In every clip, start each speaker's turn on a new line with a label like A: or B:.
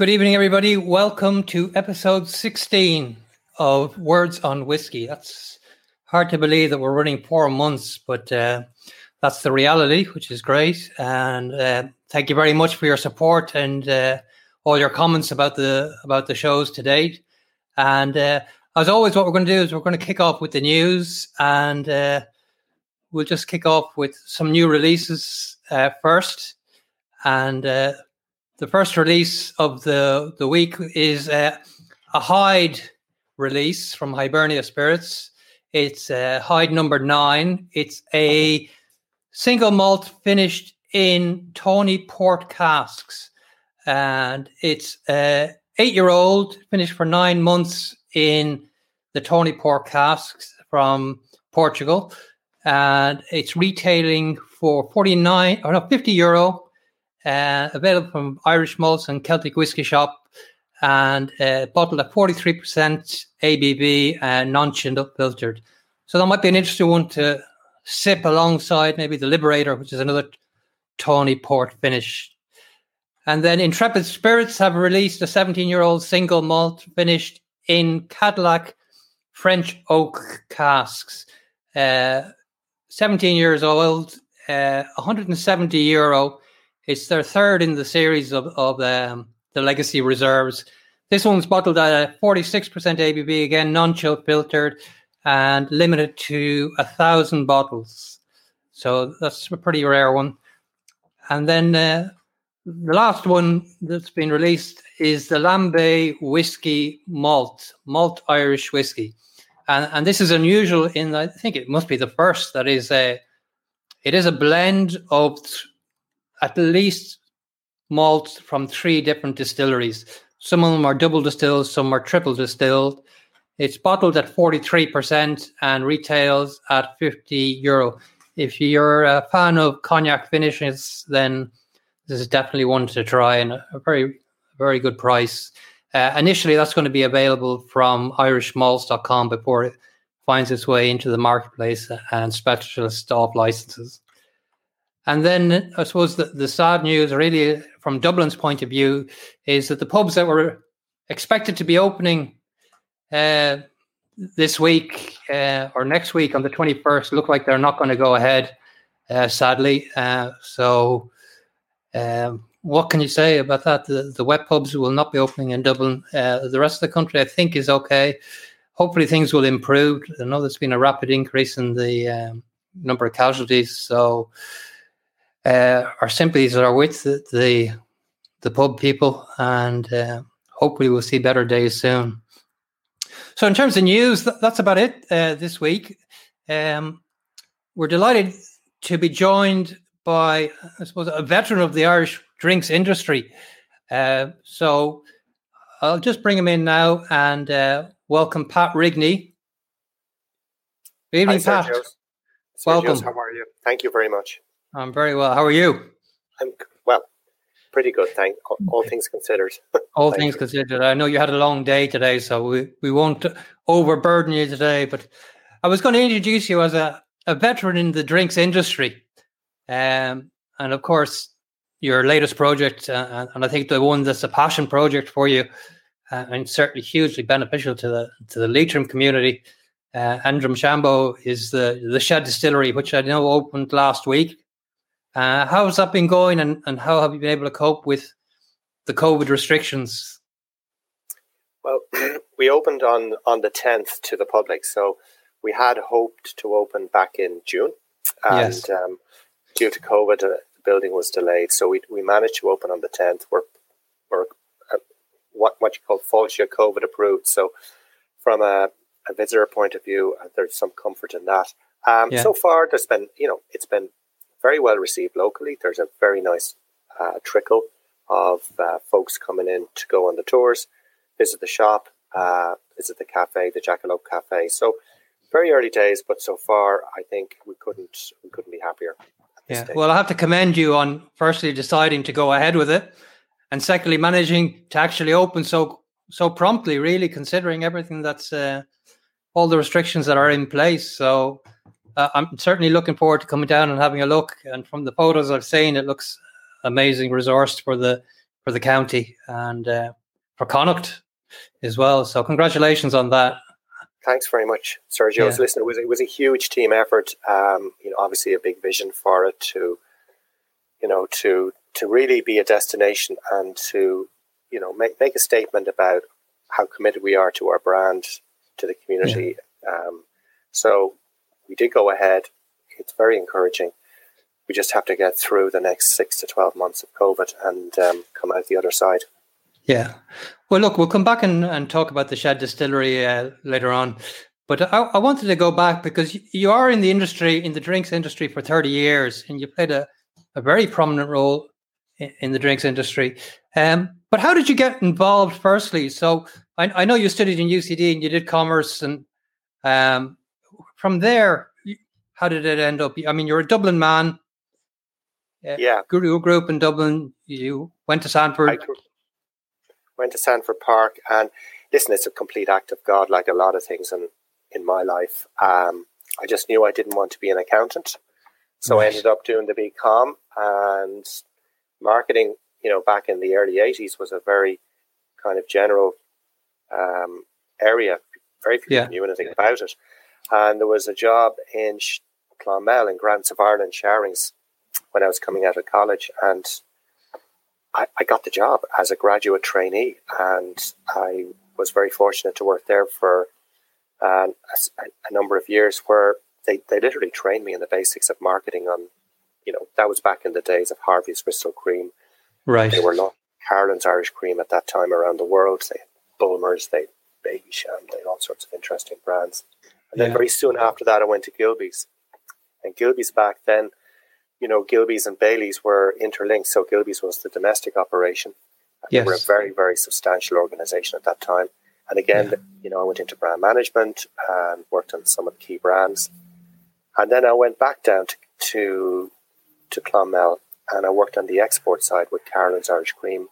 A: Good evening, everybody. Welcome to episode 16 of Words on Whiskey. That's hard to believe that we're running four months, but uh, that's the reality, which is great. And uh, thank you very much for your support and uh, all your comments about the about the shows to date. And uh, as always, what we're going to do is we're going to kick off with the news, and uh, we'll just kick off with some new releases uh, first. And the first release of the the week is uh, a Hyde release from Hibernia Spirits. It's uh, Hyde number nine. It's a single malt finished in Tawny port casks, and it's uh, eight year old finished for nine months in the Tawny port casks from Portugal, and it's retailing for forty nine or no fifty euro uh, available from Irish Malts and Celtic Whisky Shop, and uh, bottled at 43% ABV and non filtered. So that might be an interesting one to sip alongside maybe the Liberator, which is another Tawny port finish. And then Intrepid Spirits have released a 17 year old single malt finished in Cadillac French oak casks. Uh, 17 years old, uh, 170 euro. It's their third in the series of, of um, the legacy reserves. This one's bottled at 46% ABV, again, non chill filtered and limited to a thousand bottles. So that's a pretty rare one. And then uh, the last one that's been released is the Lambay Whiskey Malt, Malt Irish Whiskey. And, and this is unusual in, I think it must be the first that is a, it is a blend of at least malts from three different distilleries. Some of them are double distilled, some are triple distilled. It's bottled at 43% and retails at 50 euro. If you're a fan of cognac finishes, then this is definitely one to try and a very, very good price. Uh, initially, that's going to be available from irishmalts.com before it finds its way into the marketplace and specialist off licenses. And then I suppose the, the sad news, really, from Dublin's point of view, is that the pubs that were expected to be opening uh, this week uh, or next week on the 21st look like they're not going to go ahead, uh, sadly. Uh, so, um, what can you say about that? The, the wet pubs will not be opening in Dublin. Uh, the rest of the country, I think, is okay. Hopefully, things will improve. I know there's been a rapid increase in the um, number of casualties. So, uh, our sympathies are with the, the, the pub people, and uh, hopefully we'll see better days soon. So, in terms of news, th- that's about it uh, this week. Um, we're delighted to be joined by, I suppose, a veteran of the Irish drinks industry. Uh, so, I'll just bring him in now and uh, welcome Pat Rigney.
B: Good evening, Hi, Pat. Welcome. How are you? Thank you very much.
A: I'm very well. How are you?
B: I'm well, pretty good. Thank all things considered.
A: all things you. considered. I know you had a long day today, so we, we won't overburden you today. But I was going to introduce you as a, a veteran in the drinks industry, um, and of course your latest project, uh, and I think the one that's a passion project for you, uh, and certainly hugely beneficial to the to the Leitrim community. Uh, and Drumshanbo is the the Shed Distillery, which I know opened last week. Uh, how's that been going, and, and how have you been able to cope with the COVID restrictions?
B: Well, we opened on on the tenth to the public, so we had hoped to open back in June, and yes. um, due to COVID, uh, the building was delayed. So we we managed to open on the tenth. We're we're uh, what what you call Fáilte COVID approved. So from a, a visitor point of view, uh, there's some comfort in that. Um, yeah. So far, there's been you know it's been very well received locally. There's a very nice uh, trickle of uh, folks coming in to go on the tours, visit the shop, uh, visit the cafe, the Jackalope Cafe. So very early days, but so far I think we couldn't we couldn't be happier.
A: Yeah, stage. well, I have to commend you on firstly deciding to go ahead with it, and secondly managing to actually open so so promptly. Really considering everything that's uh, all the restrictions that are in place. So uh, I'm certainly looking forward to coming down and having a look. And from the photos I've seen, it looks amazing resource for the for the county and uh, for Connacht as well. So congratulations on that.
B: Thanks very much, Sergio. Yeah. listen, it was it was a huge team effort. Um, you know, obviously a big vision for it to, you know, to to really be a destination and to, you know, make make a statement about how committed we are to our brand, to the community. Yeah. Um, so we did go ahead. It's very encouraging. We just have to get through the next six to twelve months of COVID and um, come out the other side.
A: Yeah. Well, look, we'll come back and, and talk about the Shed Distillery uh, later on. But I, I, wanted to go back because you are in the industry, in the drinks industry for 30 years, and you played a, a very prominent role in, in the drinks industry. Um, but how did you get involved firstly? So I, I, know you studied in UCD and you did commerce. And um, from there, how did it end up? I mean, you're a Dublin man.
B: Uh, yeah.
A: Grew, grew up in Dublin. You went to Sandford
B: went to Sandford Park, and listen, it's a complete act of God, like a lot of things in in my life. Um, I just knew I didn't want to be an accountant, so right. I ended up doing the BCom and marketing. You know, back in the early '80s was a very kind of general um, area. Very few yeah. knew anything about it, and there was a job in Clonmel in Grants of Ireland Showerings when I was coming out of college, and I, I got the job as a graduate trainee, and I was very fortunate to work there for uh, a, a, number of years where they, they literally trained me in the basics of marketing on, you know, that was back in the days of Harvey's Bristol Cream.
A: Right.
B: They were not Carolans Irish Cream at that time around the world. They had Bulmers, they had Babycham, they had all sorts of interesting brands. And then very soon after that, I went to Gilbey's. And Gilbey's back then you know, Gilbey's and Bailey's were interlinked. So Gilbey's was the domestic operation. Yes. They were a very, very substantial organization at that time. And again, yeah. you know, I went into brand management and worked on some of the key brands. And then I went back down to, to, to Clonmel and I worked on the export side with Carolans Irish Cream.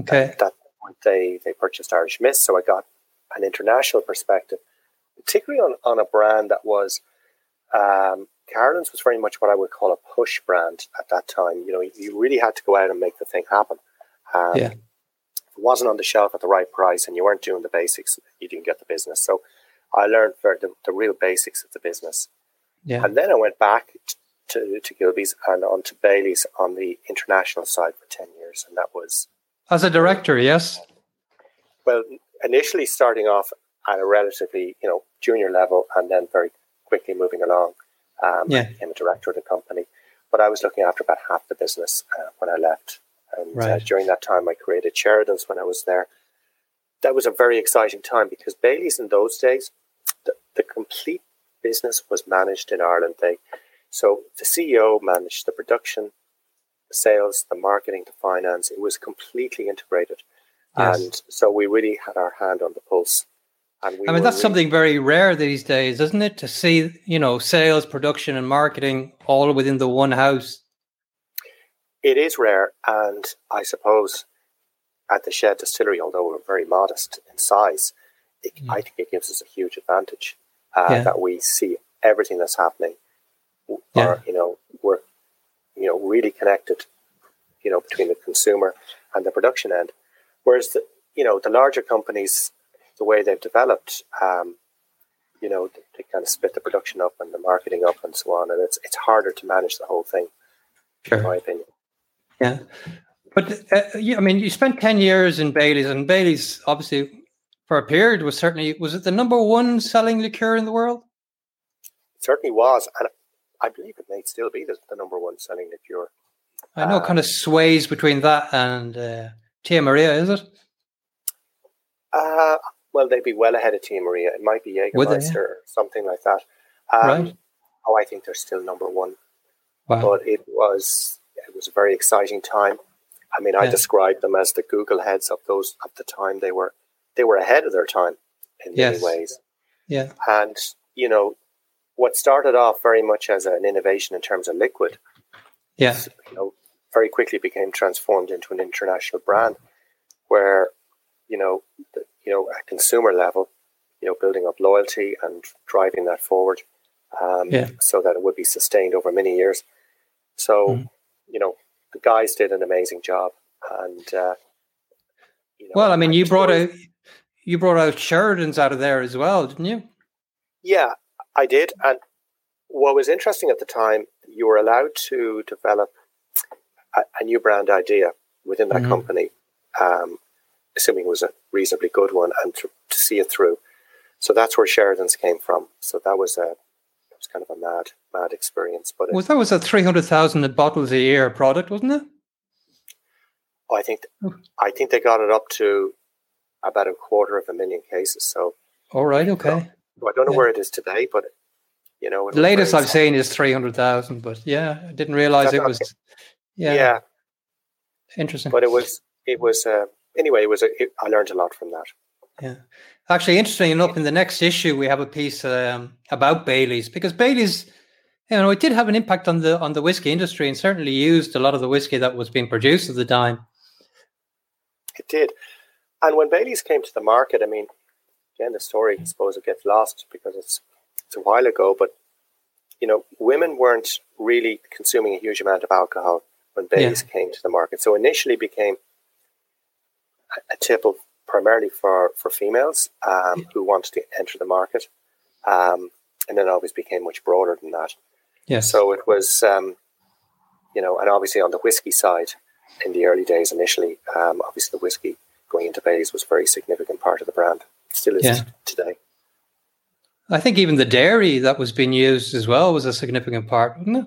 A: Okay.
B: At that point, they, they purchased Irish Mist. So I got an international perspective, particularly on, on a brand that was um, Carolans was very much what I would call a push brand at that time. You know, you really had to go out and make the thing happen.
A: Um, yeah.
B: If it wasn't on the shelf at the right price and you weren't doing the basics, you didn't get the business. So I learned the, the real basics of the business.
A: Yeah.
B: And then I went back to, to Gilbey's and on to Bailey's on the international side for 10 years. And that was.
A: As a director, yes?
B: Well, initially starting off at a relatively, you know, junior level and then very quickly moving along. Um, yeah. I became a director of the company, but I was looking after about half the business uh, when I left. And uh, right. uh, during that time, I created Sheridan's when I was there. That was a very exciting time because Bailey's in those days, the, the complete business was managed in Ireland. They, so the CEO managed the production, the sales, the marketing, the finance. It was completely integrated. Yes. And so we really had our hand on the pulse
A: I mean, that's really, something very rare these days, isn't it? To see, you know, sales, production, and marketing all within the one house.
B: It is rare, and I suppose at the Shed Distillery, although we're very modest in size, it, yeah. I think it gives us a huge advantage uh, yeah. that we see everything that's happening. Yeah. Or, you know, we're you know really connected, you know, between the consumer and the production end. Whereas the you know the larger companies the way they've developed, um, you know, they, kind of split the production up and the marketing up and so on, and it's it's harder to manage the whole thing, sure. in my opinion.
A: Yeah, but uh, yeah, I mean, you spent ten years in Bailey's, and Bailey's obviously for a period was certainly was it the number one selling liqueur in the world?
B: It certainly was, and I believe it may still be the, the number one selling liqueur.
A: I know, um, kind of sways between that and uh, Tia Maria, is it?
B: Uh, well, they'd be well ahead of Tia Maria. It might be Jägermeister or something like that. Um, right. Oh, I think they're still number one. Wow. But it was it was a very exciting time. I mean, I describe them as the Google heads of those at the time. They were they were ahead of their time in yes. many ways.
A: Yeah.
B: And you know, what started off very much as an innovation in terms of liquid,
A: yeah,
B: you know, very quickly became transformed into an international brand, where you know, the, you know, at consumer level, you know, building up loyalty and driving that forward, um, yeah. so that it would be sustained over many years. So, mm. you know, the guys did an amazing job, and uh,
A: you know, well, I mean, you brought out you brought out Sheridan's out of there as well, didn't you?
B: Yeah, I did. And what was interesting at the time, you were allowed to develop a, a new brand idea within that mm-hmm. company, um, assuming it was a reasonably good one, and to, to, see it through. So that's where Sheridan's came from. So that was a it was kind of a mad mad experience. But
A: was that was a three hundred thousand bottles a year product, wasn't it?
B: Oh, I think oh. I think they got it up to about a quarter of a million cases. So,
A: all right, okay.
B: So, I don't know yeah. where it is today, but you know,
A: the latest I've seen is three hundred thousand. But yeah, I didn't realize it was. Yeah, yeah, interesting.
B: But it was it was uh, anyway. It was a, it, I learned a lot from that.
A: Yeah, actually, interesting enough. In the next issue, we have a piece um, about Bailey's because Bailey's you know, it did have an impact on the on the whiskey industry and certainly used a lot of the whiskey that was being produced at the time.
B: It did. And when Bailey's came to the market, I mean, again, the story, I suppose, it gets lost because it's it's a while ago, but you know, women weren't really consuming a huge amount of alcohol when Bailey's yeah. came to the market. So initially became a tip of primarily for, for females um, who wanted to enter the market. Um, and then always became much broader than that.
A: Yeah.
B: So it was, um, you know, and obviously on the whiskey side, in the early days initially, um, obviously the whiskey going into Bailey's was a very significant part of the brand. It Still is yeah. today.
A: I think even the dairy that was being used as well was a significant part, wasn't it?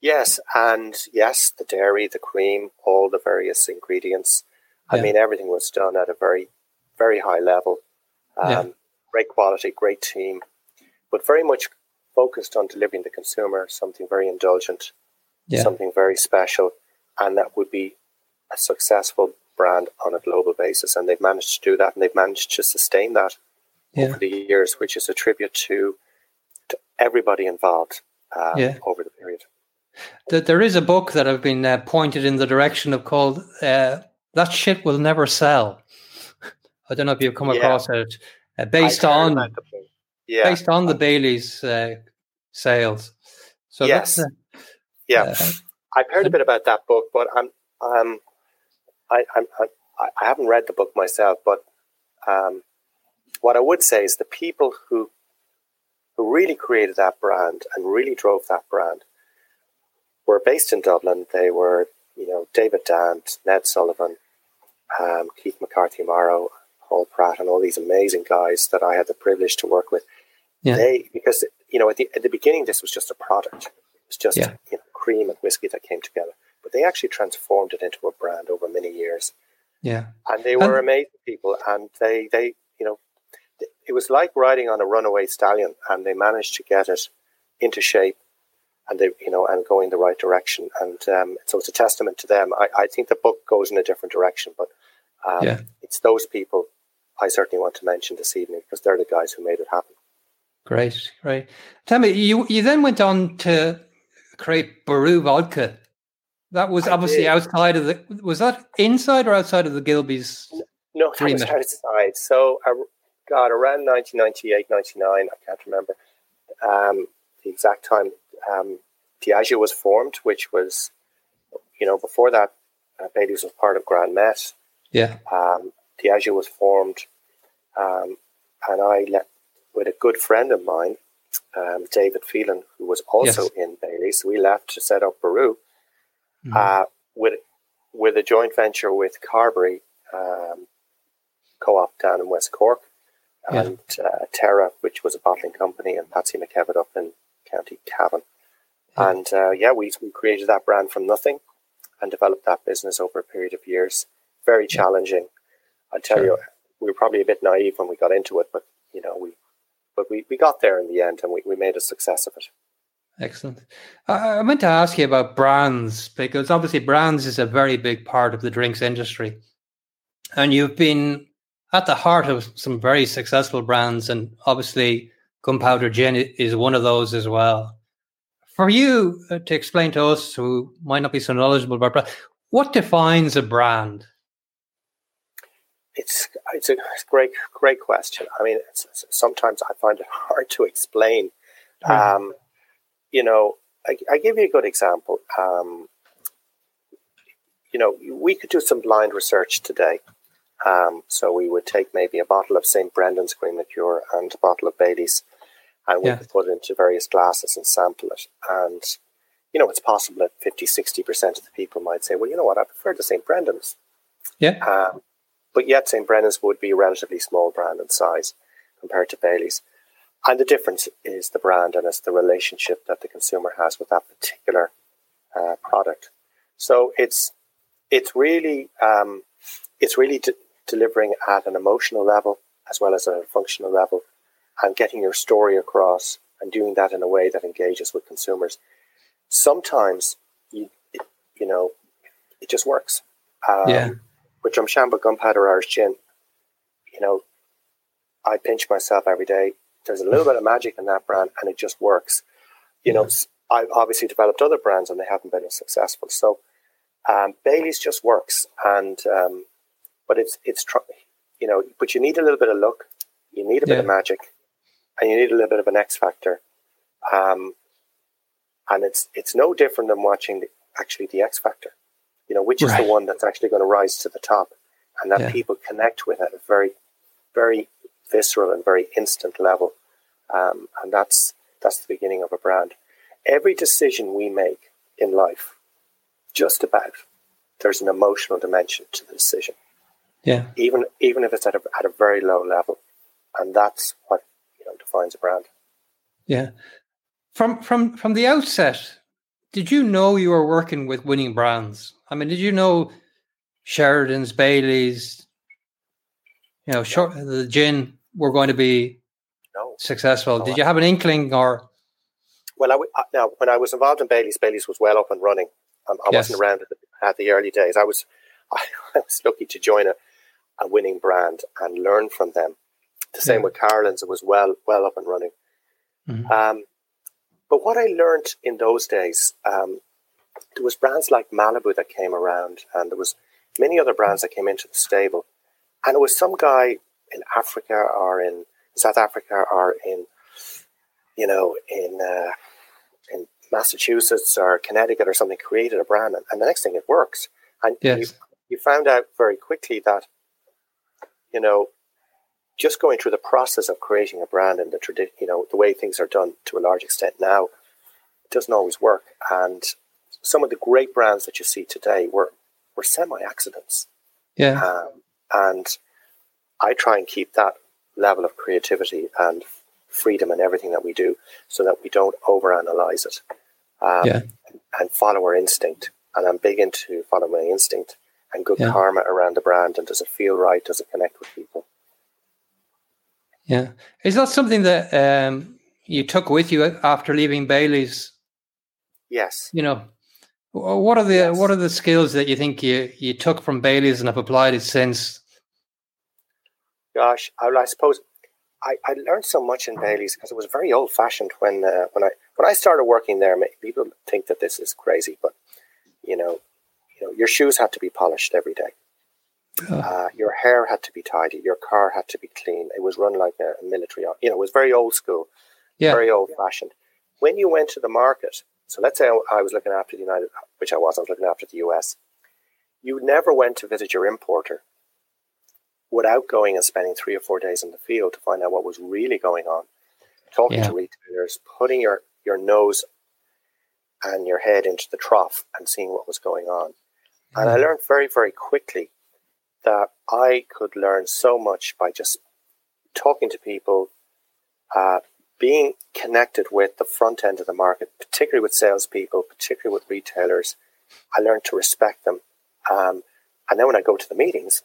B: Yes, and yes, the dairy, the cream, all the various ingredients. Yeah. I mean, everything was done at a very, very high level. Um, yeah. Great quality, great team, but very much focused on delivering the consumer something very indulgent, yeah. something very special, and that would be a successful brand on a global basis. And they've managed to do that, and they've managed to sustain that yeah. over the years, which is a tribute to, to everybody involved uh, yeah. over the period.
A: There is a book that I've been uh, pointed in the direction of called uh, "That Shit Will Never Sell." I don't know if you've come yeah. across it, uh, based on yeah. based on the Bailey's uh, sales.
B: So yes, uh, yeah, I've heard a bit about that book, but I'm um, I, I'm, I, I haven't read the book myself, but um, what I would say is the people who who really created that brand and really drove that brand were based in Dublin. They were, you know, David Dand, Ned Sullivan, um, Keith McCarthy Morrogh, Paul Pratt, and all these amazing guys that I had the privilege to work with. Yeah. They because you know at the at the beginning this was just a product. It was just yeah. you know, cream and whiskey that came together but they actually transformed it into a brand over many years.
A: Yeah,
B: and they were and, amazing people, and they they you know it was like riding on a runaway stallion, and they managed to get it into shape, and they you know and going the right direction, and um, so it's a testament to them. I, I think the book goes in a different direction, but um, yeah. it's those people I certainly want to mention this evening because they're the guys who made it happen.
A: Great, great. Tell me, you you then went on to create Boru vodka. That was I obviously did. outside of the. Was that inside or outside of the Gilbey's?
B: No, was outside. So, uh, God, around 1998, 99, I can't remember um, the exact time. Um, Diageo was formed, which was, you know, before that, uh, Bailey's was part of Grand Met.
A: Yeah.
B: Um, Diageo was formed, um, and I left with a good friend of mine, um, David Phelan, who was also yes. in Bailey's. We left to set up Boru mm-hmm. uh, with with a joint venture with Carbery um, Co-op down in West Cork, yeah. and uh, Terra, which was a bottling company, and Patsy McKevitt up in County Cavan. Yeah. And uh, yeah, we, we created that brand from nothing and developed that business over a period of years. Very challenging. I tell sure. you, we were probably a bit naive when we got into it, but you know, we but we, we got there in the end and we, we made a success of it.
A: Excellent. I meant to ask you about brands because obviously brands is a very big part of the drinks industry. And you've been at the heart of some very successful brands, and obviously Gunpowder Gin is one of those as well. For you uh, to explain to us who might not be so knowledgeable about brand, what defines a brand?
B: It's it's a great great question. I mean, sometimes I find it hard to explain. Mm. Um, you know, I, I give you a good example. Um, you know, we could do some blind research today. Um, so we would take maybe a bottle of St. Brendan's Cream Liqueur and a bottle of Bailey's, and we yeah. could put it into various glasses and sample it. And, you know, it's possible that 50, 60% of the people might say, well, you know what, I prefer the St. Brendan's.
A: Yeah.
B: Um, but yet St. Brendan's would be a relatively small brand in size compared to Bailey's. And the difference is the brand and it's the relationship that the consumer has with that particular uh, product. So it's it's really um, it's really de- delivering at an emotional level as well as at a functional level, and getting your story across and doing that in a way that engages with consumers. Sometimes you you know it just works.
A: Um, yeah.
B: With Drumshanbo Gunpowder Irish Gin, you know, I pinch myself every day there's a little bit of magic in that brand, and it just works. You know, I've obviously developed other brands, and they haven't been as successful. So um, Bailey's just works, and um, but it's it's tr- you know, but you need a little bit of luck, you need a bit of magic, and you need a little bit of an X factor. Um, and it's it's no different than watching the, actually the X Factor. You know, which is right. the one that's actually going to rise to the top, and that yeah. people connect with at a very, very visceral and very instant level. Um, and that's that's the beginning of a brand. Every decision we make in life, just about, there's an emotional dimension to the decision.
A: Yeah.
B: Even even if it's at a at a very low level, and that's what defines a brand.
A: Yeah. From from from the outset, did you know you were working with winning brands? I mean, did you know Sheridan's, Bailey's, you know, short, the gin were going to be no. successful. No, Did you have an inkling or?
B: Well, I, now when I was involved in Bailey's, Bailey's was well up and running. Um, I yes. wasn't around at the, at the, early days. I was I, I was lucky to join a, a, winning brand and learn from them. The same with Carolans; it was well well up and running. Mm-hmm. Um, but what I learned in those days, um, there was brands like Malibu that came around, and there was many other brands that came into the stable, and it was some guy in Africa or in South Africa or in, you know, in uh, in Massachusetts or Connecticut or something, created a brand, and, and the next thing it works. And yes. you, you found out very quickly that, you know, just going through the process of creating a brand and the tradition, you know, the way things are done to a large extent now, it doesn't always work. And some of the great brands that you see today were were semi accidents.
A: Yeah.
B: Um, and I try and keep that level of creativity and freedom in everything that we do so that we don't overanalyze it um, yeah. and follow our instinct. And I'm big into following my instinct and good yeah. karma around the brand. And does it feel right? Does it connect with people?
A: Yeah. Is that something that um, you took with you after leaving Bailey's?
B: Yes.
A: You know, what are the yes. what are the skills that you think you, you took from Bailey's and have applied it since
B: gosh, I, I suppose I, I learned so much in Bailey's because it was very old fashioned when uh, when I when I started working there. People think that this is crazy, but you know, you know, your shoes had to be polished every day. Uh, your hair had to be tidy. Your car had to be clean. It was run like a, military. You know, it was very old school, yeah. very old fashioned. When you went to the market, so let's say I was looking after the United, which I was, I was looking after the US. You never went to visit your importer without going and spending three or four days in the field to find out what was really going on, talking yeah. to retailers, putting your, your nose and your head into the trough and seeing what was going on. And I learned very, very quickly that I could learn so much by just talking to people, uh, being connected with the front end of the market, particularly with salespeople, particularly with retailers. I learned to respect them. Um, and then when I go to the meetings,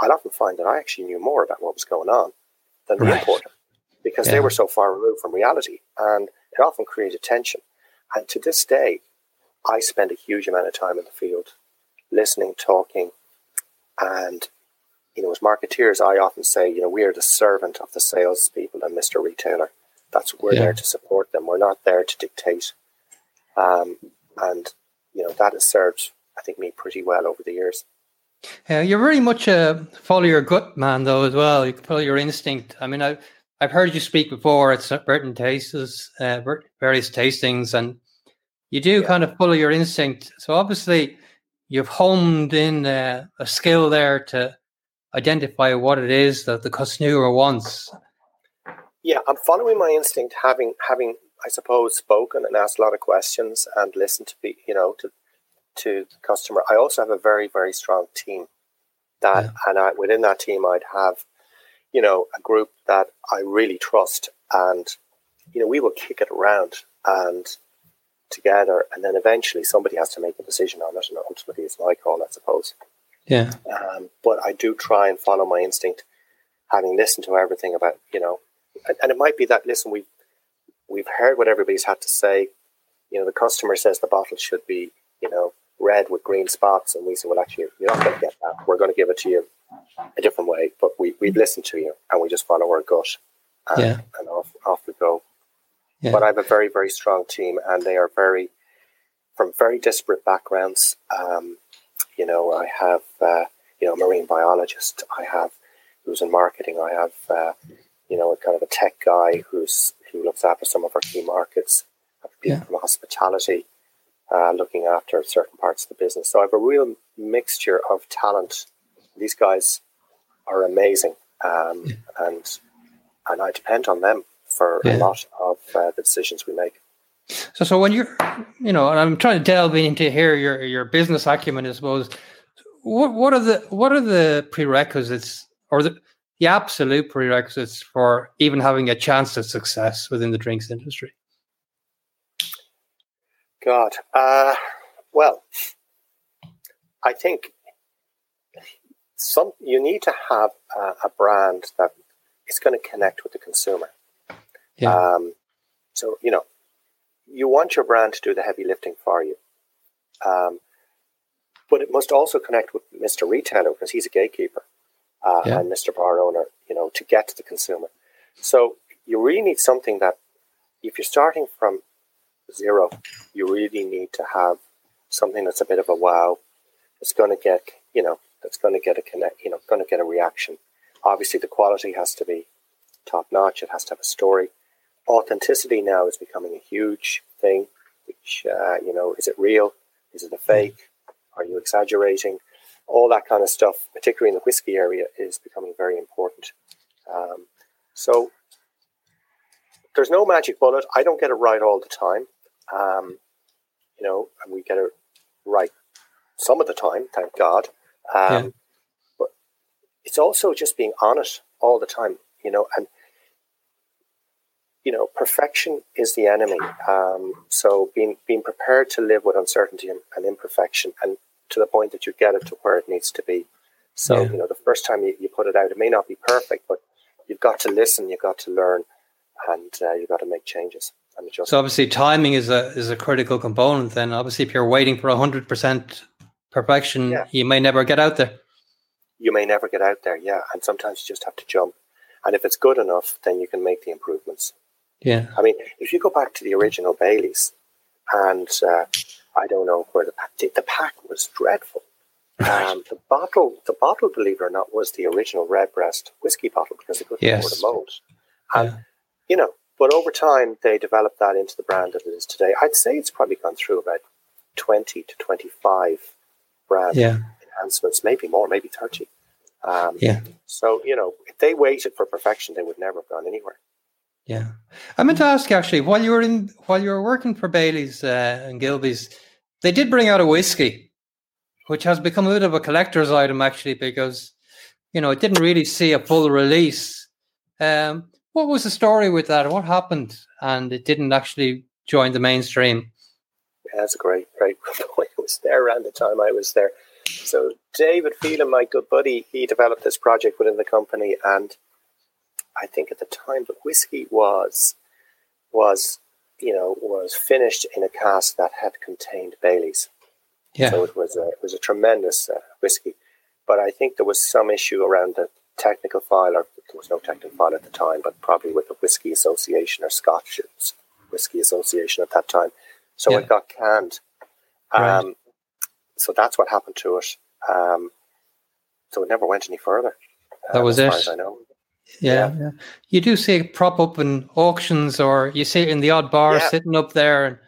B: I'd often find that I actually knew more about what was going on than the right. importer because yeah. they were so far removed from reality. And it often created tension. And to this day, I spend a huge amount of time in the field listening, talking. And, you know, as marketeers, I often say, you know, we are the servant of the salespeople and Mr. Retailer. That's we're yeah. there to support them. We're not there to dictate. Um, and, you know, that has served, I think, me pretty well over the years.
A: Yeah, you're very much a follow your gut man, though, as well. You follow your instinct. I mean, I, I've heard you speak before at certain tastes, uh, various tastings, and you do yeah. kind of follow your instinct. So obviously, you've honed in uh, a skill there to identify what it is that the consumer wants.
B: Yeah, I'm following my instinct, having having I suppose spoken and asked a lot of questions and listened to be you know to to the customer. I also have a very very strong team that, yeah. and I, within that team, I'd have you know a group that I really trust, and you know we will kick it around and together, and then eventually somebody has to make a decision on it, and ultimately it's my call, I suppose.
A: Yeah.
B: Um, but I do try and follow my instinct, having listened to everything about you know, and, and it might be that listen, we've we've heard what everybody's had to say. You know, the customer says the bottle should be you know red with green spots, and we say, well, actually, you're not going to get that. We're going to give it to you a different way, but we we've listened to you, and we just follow our gut, and, yeah. and off off we go. Yeah. But I have a very, very strong team, and they are very from very disparate backgrounds. Um, you know, I have uh, you know a marine biologist. I have who's in marketing. I have uh, you know a kind of a tech guy who's who looks after some of our key markets. I have people yeah. from hospitality uh, looking after certain parts of the business. So I have a real mixture of talent. These guys are amazing, um, yeah. and and I depend on them for yeah. a lot of uh, the decisions we make.
A: So, so when you're, you know, and I'm trying to delve into here your your business acumen, I suppose. What what are the what are the prerequisites or the the absolute prerequisites for even having a chance at success within the drinks industry?
B: God, uh, well, I think some you need to have a, a brand that is going to connect with the consumer. Yeah. Um, so, you know, you want your brand to do the heavy lifting for you. Um, but it must also connect with Mr. Retailer because he's a gatekeeper uh, yeah. and Mr. Bar owner, you know, to get to the consumer. So you really need something that, if you're starting from zero, you really need to have something that's a bit of a wow. It's going to get, you know, that's going to get a connect, you know, going to get a reaction. Obviously, the quality has to be top notch. It has to have a story authenticity now is becoming a huge thing. Which uh, you know, is it real? Is it a fake? Are you exaggerating? All that kind of stuff, particularly in the whiskey area, is becoming very important. Um, so there's no magic bullet. I don't get it right all the time. Um, you know, and we get it right some of the time, thank God. Um, yeah. But it's also just being honest all the time, you know, and you know, perfection is the enemy. Um, so being being prepared to live with uncertainty and, and, imperfection, and to the point that you get it to where it needs to be. So yeah. you know, the first time you, you put it out, it may not be perfect, but you've got to listen, you've got to learn, and uh, you've got to make changes and adjust.
A: So obviously, timing is a is a critical component. Then obviously, if you're waiting for hundred percent perfection, yeah. you may never get out there.
B: You may never get out there, yeah. And sometimes you just have to jump. And if it's good enough, then you can make the improvements.
A: Yeah.
B: I mean, if you go back to the original Baileys, and uh, I don't know where the pack, the pack was dreadful. Um, the bottle, the bottle, believe it or not, was the original Redbreast whiskey bottle because they couldn't yes. afford a mold. And yeah. you know, but over time they developed that into the brand that it is today. I'd say it's probably gone through about twenty to twenty-five brand yeah. enhancements, maybe more, maybe thirty. Um,
A: yeah.
B: So you know, if they waited for perfection, they would never have gone anywhere.
A: Yeah, I meant to ask actually while you were in while you were working for Bailey's uh, and Gilbey's, they did bring out a whiskey, which has become a bit of a collector's item actually because you know it didn't really see a full release. Um, what was the story with that? What happened? And it didn't actually join the mainstream.
B: Yeah, that's a great, great point. It was there around the time I was there. So David Phelan, my good buddy, he developed this project within the company and I think at the time the whiskey was was you know was finished in a cask that had contained Bailey's. Yeah. So it was a it was a tremendous uh, whiskey, but I think there was some issue around the technical file, or there was no technical file at the time, but probably with the Whiskey Association or Scotch Whiskey Association at that time. So yeah. it got canned. Um, right. So that's what happened to it. Um, so it never went any further.
A: That uh, was it. I know. Yeah, yeah, You do see it prop up in auctions, or you see it in the odd bar yeah. sitting up there. And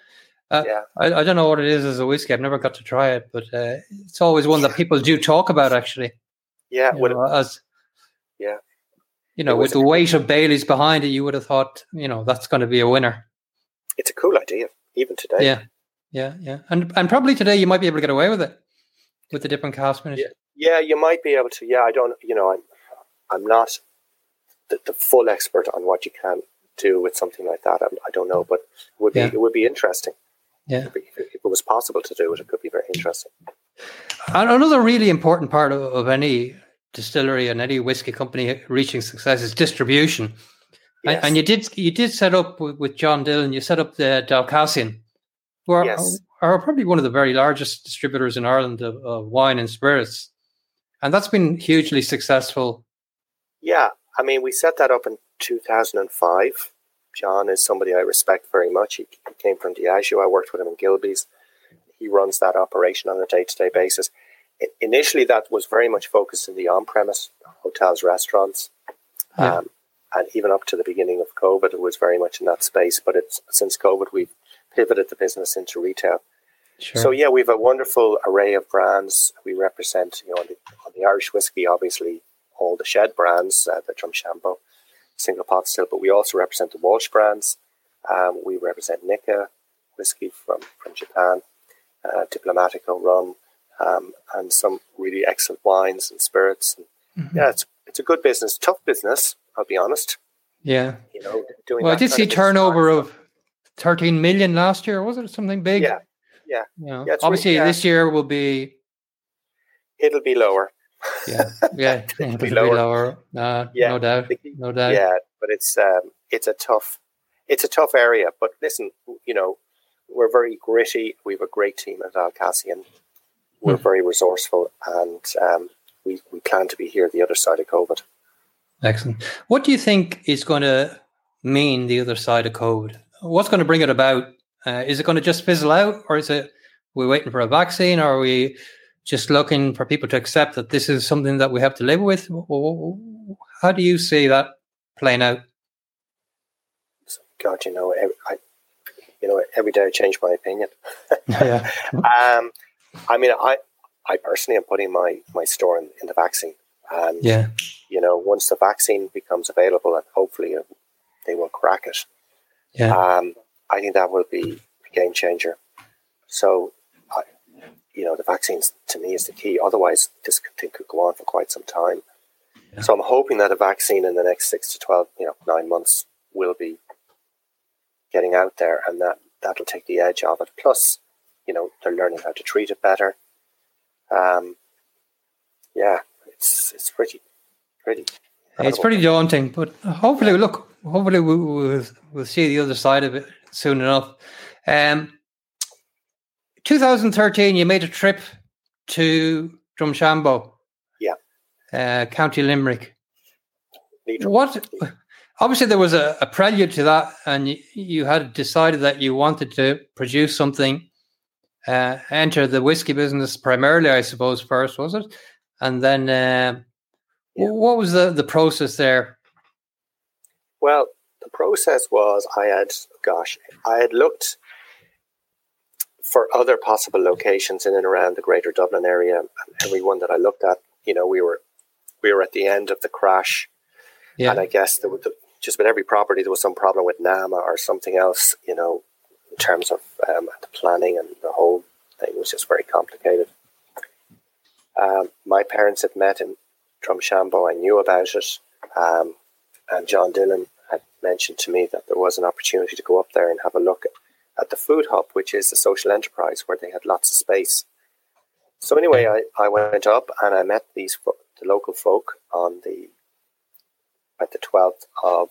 A: Uh, yeah. I, I, don't know what it is as a whiskey. I've never got to try it, but uh, it's always one that people do talk about. Actually,
B: yeah. You
A: know, as
B: yeah,
A: you know, with the weight of Bailey's behind it, you would have thought, you know, that's going to be a winner.
B: It's a cool idea, even today.
A: Yeah, yeah, yeah, and and probably today you might be able to get away with it with the different finish.
B: Yeah, yeah you might be able to. Yeah, I don't. You know, I'm I'm not the, the full expert on what you can do with something like that. I do not know, but it would be yeah. it would be interesting.
A: Yeah,
B: if it was possible to do it, it could be very interesting.
A: And another really important part of, of any distillery and any whiskey company reaching success is distribution. Yes. And, you did you did set up with, with, John Dillon. You set up the Dalcassian, who are, yes. are, probably one of the very largest distributors in Ireland of, of wine and spirits, and that's been hugely successful.
B: Yeah, I mean, we set that up in 2005. John is somebody I respect very much. He, he came from Diageo. I worked with him in Gilbey's. He runs that operation on a day to day basis. It, initially, that was very much focused in the on premise hotels, restaurants. Yeah. Um, and even up to the beginning of COVID, it was very much in that space. But it's since COVID, we've pivoted the business into retail. Sure. So yeah, we have a wonderful array of brands. We represent, you know, on the, on the Irish whiskey, obviously all the Shed brands, uh, the Drumshanbo, single pot still, but we also represent the Walsh brands. Um, we represent Nikka whiskey from, from Japan, uh, Diplomatico rum, um, and some really excellent wines and spirits. And mm-hmm. Yeah, it's it's a good business, tough business. I'll be honest.
A: Yeah,
B: you know, doing.
A: Well, I did see turnover of thirteen million last year. Was it something big?
B: Yeah, yeah.
A: Know, yeah obviously, really, yeah. this year will be.
B: It'll be lower
A: yeah, yeah, be lower. lower. Uh, yeah, no doubt, no doubt.
B: Yeah, but it's um, it's a tough, it's a tough area. But listen, you know, we're very gritty. We have a great team at Dalcassian. We're mm. very resourceful, and um, we we plan to be here the other side of COVID.
A: Excellent. What do you think is going to mean the other side of COVID? What's going to bring it about? Uh, is it going to just fizzle out, or is it we're waiting for a vaccine, or are we just looking for people to accept that this is something that we have to live with? How do you see that playing out?
B: God, you know, every, I, you know, every day I change my opinion. yeah. um, I mean, I, I personally am putting my my store in, in the vaccine. And,
A: yeah.
B: You know, once the vaccine becomes available, and hopefully they will crack it.
A: Yeah.
B: Um, I think that will be a game changer. So you know, the vaccines to me is the key. Otherwise, this thing could go on for quite some time. Yeah. So I'm hoping that a vaccine in the next six to twelve, you know, nine months will be getting out there, and that that'll take the edge off it. Plus, you know, they're learning how to treat it better. Um, yeah, it's it's pretty pretty.
A: It's pretty daunting, but hopefully, look, hopefully we'll, we'll, we'll see the other side of it soon enough. Um, 2013, you made a trip to Drumshanbo.
B: Yeah.
A: Uh, County Limerick. What? Obviously, there was a, a prelude to that, and you, you, had decided that you wanted to produce something, uh, enter the whiskey business primarily, I suppose, first, was it? And then, uh, yeah. what was the, the process there?
B: Well, the process was I had, gosh, I had looked for other possible locations in and around the Greater Dublin area, every one that I looked at, you know, we were we were at the end of the crash, yeah. and I guess there was just with every property there was some problem with NAMA or something else, you know, in terms of um, the planning and the whole thing was just very complicated. Um, my parents had met in Drumshanbo. I knew about it, um, and John Dillon had mentioned to me that there was an opportunity to go up there and have a look at the Food Hub, which is a social enterprise where they had lots of space. So anyway, I, I went up and I met these the local folk on the at the twelfth of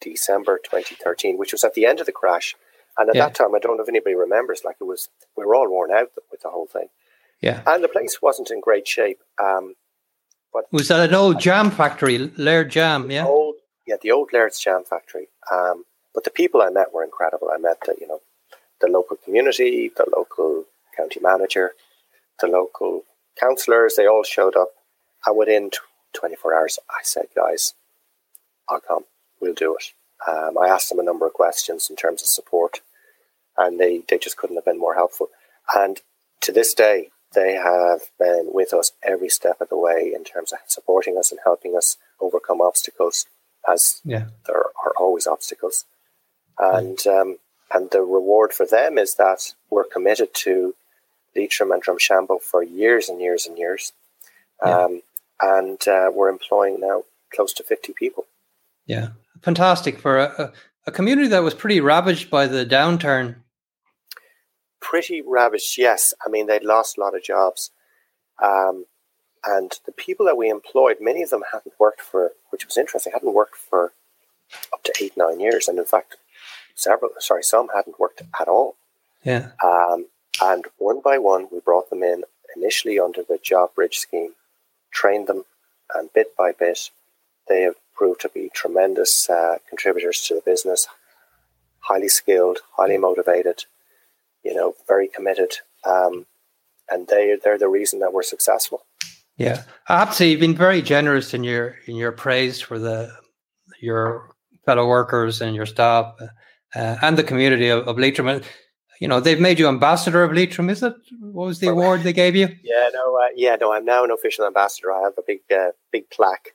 B: December 2013, which was at the end of the crash. And at yeah. that time, I don't know if anybody remembers, like it was, we were all worn out with the whole thing.
A: Yeah.
B: And the place wasn't in great shape. Um, but
A: was that an old jam factory, Laird Jam? Yeah.
B: Old, yeah, the old Laird's Jam Factory. Um, but the people I met were incredible. I met, the, you know, the local community, the local county manager, the local councillors, they all showed up. And within 24 hours, I said, guys, I'll come. We'll do it. Um, I asked them a number of questions in terms of support. and they, they just couldn't have been more helpful. And to this day, they have been with us every step of the way in terms of supporting us and helping us overcome obstacles, as yeah. there are always obstacles. And um, and the reward for them is that we're committed to Leitrim and Drumshanbo for years and years and years. Yeah. Um, and uh, we're employing now close to 50 people.
A: Yeah, fantastic for a, a community that was pretty ravaged by the downturn.
B: Pretty ravaged, yes. I mean, they'd lost a lot of jobs. Um, and the people that we employed, many of them hadn't worked for, which was interesting, hadn't worked for up to eight, nine years. And in fact, several, sorry, some hadn't worked at all.
A: Yeah.
B: Um, and one by one, we brought them in initially under the job bridge scheme, trained them, and bit by bit, they have proved to be tremendous uh, contributors to the business, highly skilled, highly motivated, you know, very committed. Um, and they, they're the reason that we're successful.
A: Yeah, I have to say you've been very generous in your in your praise for the your fellow workers and your staff uh, and the community of, of Leitrim. You know, they've made you ambassador of Leitrim. Is it? What was the award they gave you?
B: Yeah, no, uh, yeah, no. I'm now an official ambassador. I have a big, uh, big plaque.